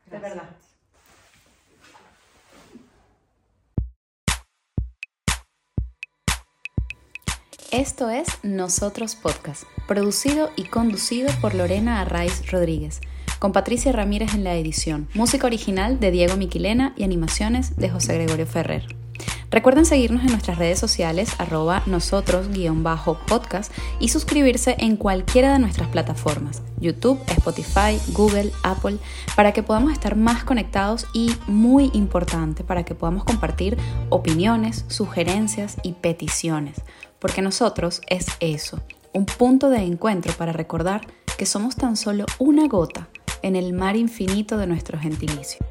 De verdad. Esto es Nosotros Podcast, producido y conducido por Lorena Arraiz Rodríguez con Patricia Ramírez en la edición, música original de Diego Miquilena y animaciones de José Gregorio Ferrer. Recuerden seguirnos en nuestras redes sociales arroba nosotros-podcast y suscribirse en cualquiera de nuestras plataformas, YouTube, Spotify, Google, Apple, para que podamos estar más conectados y, muy importante, para que podamos compartir opiniones, sugerencias y peticiones, porque nosotros es eso, un punto de encuentro para recordar que somos tan solo una gota en el mar infinito de nuestro gentilicio.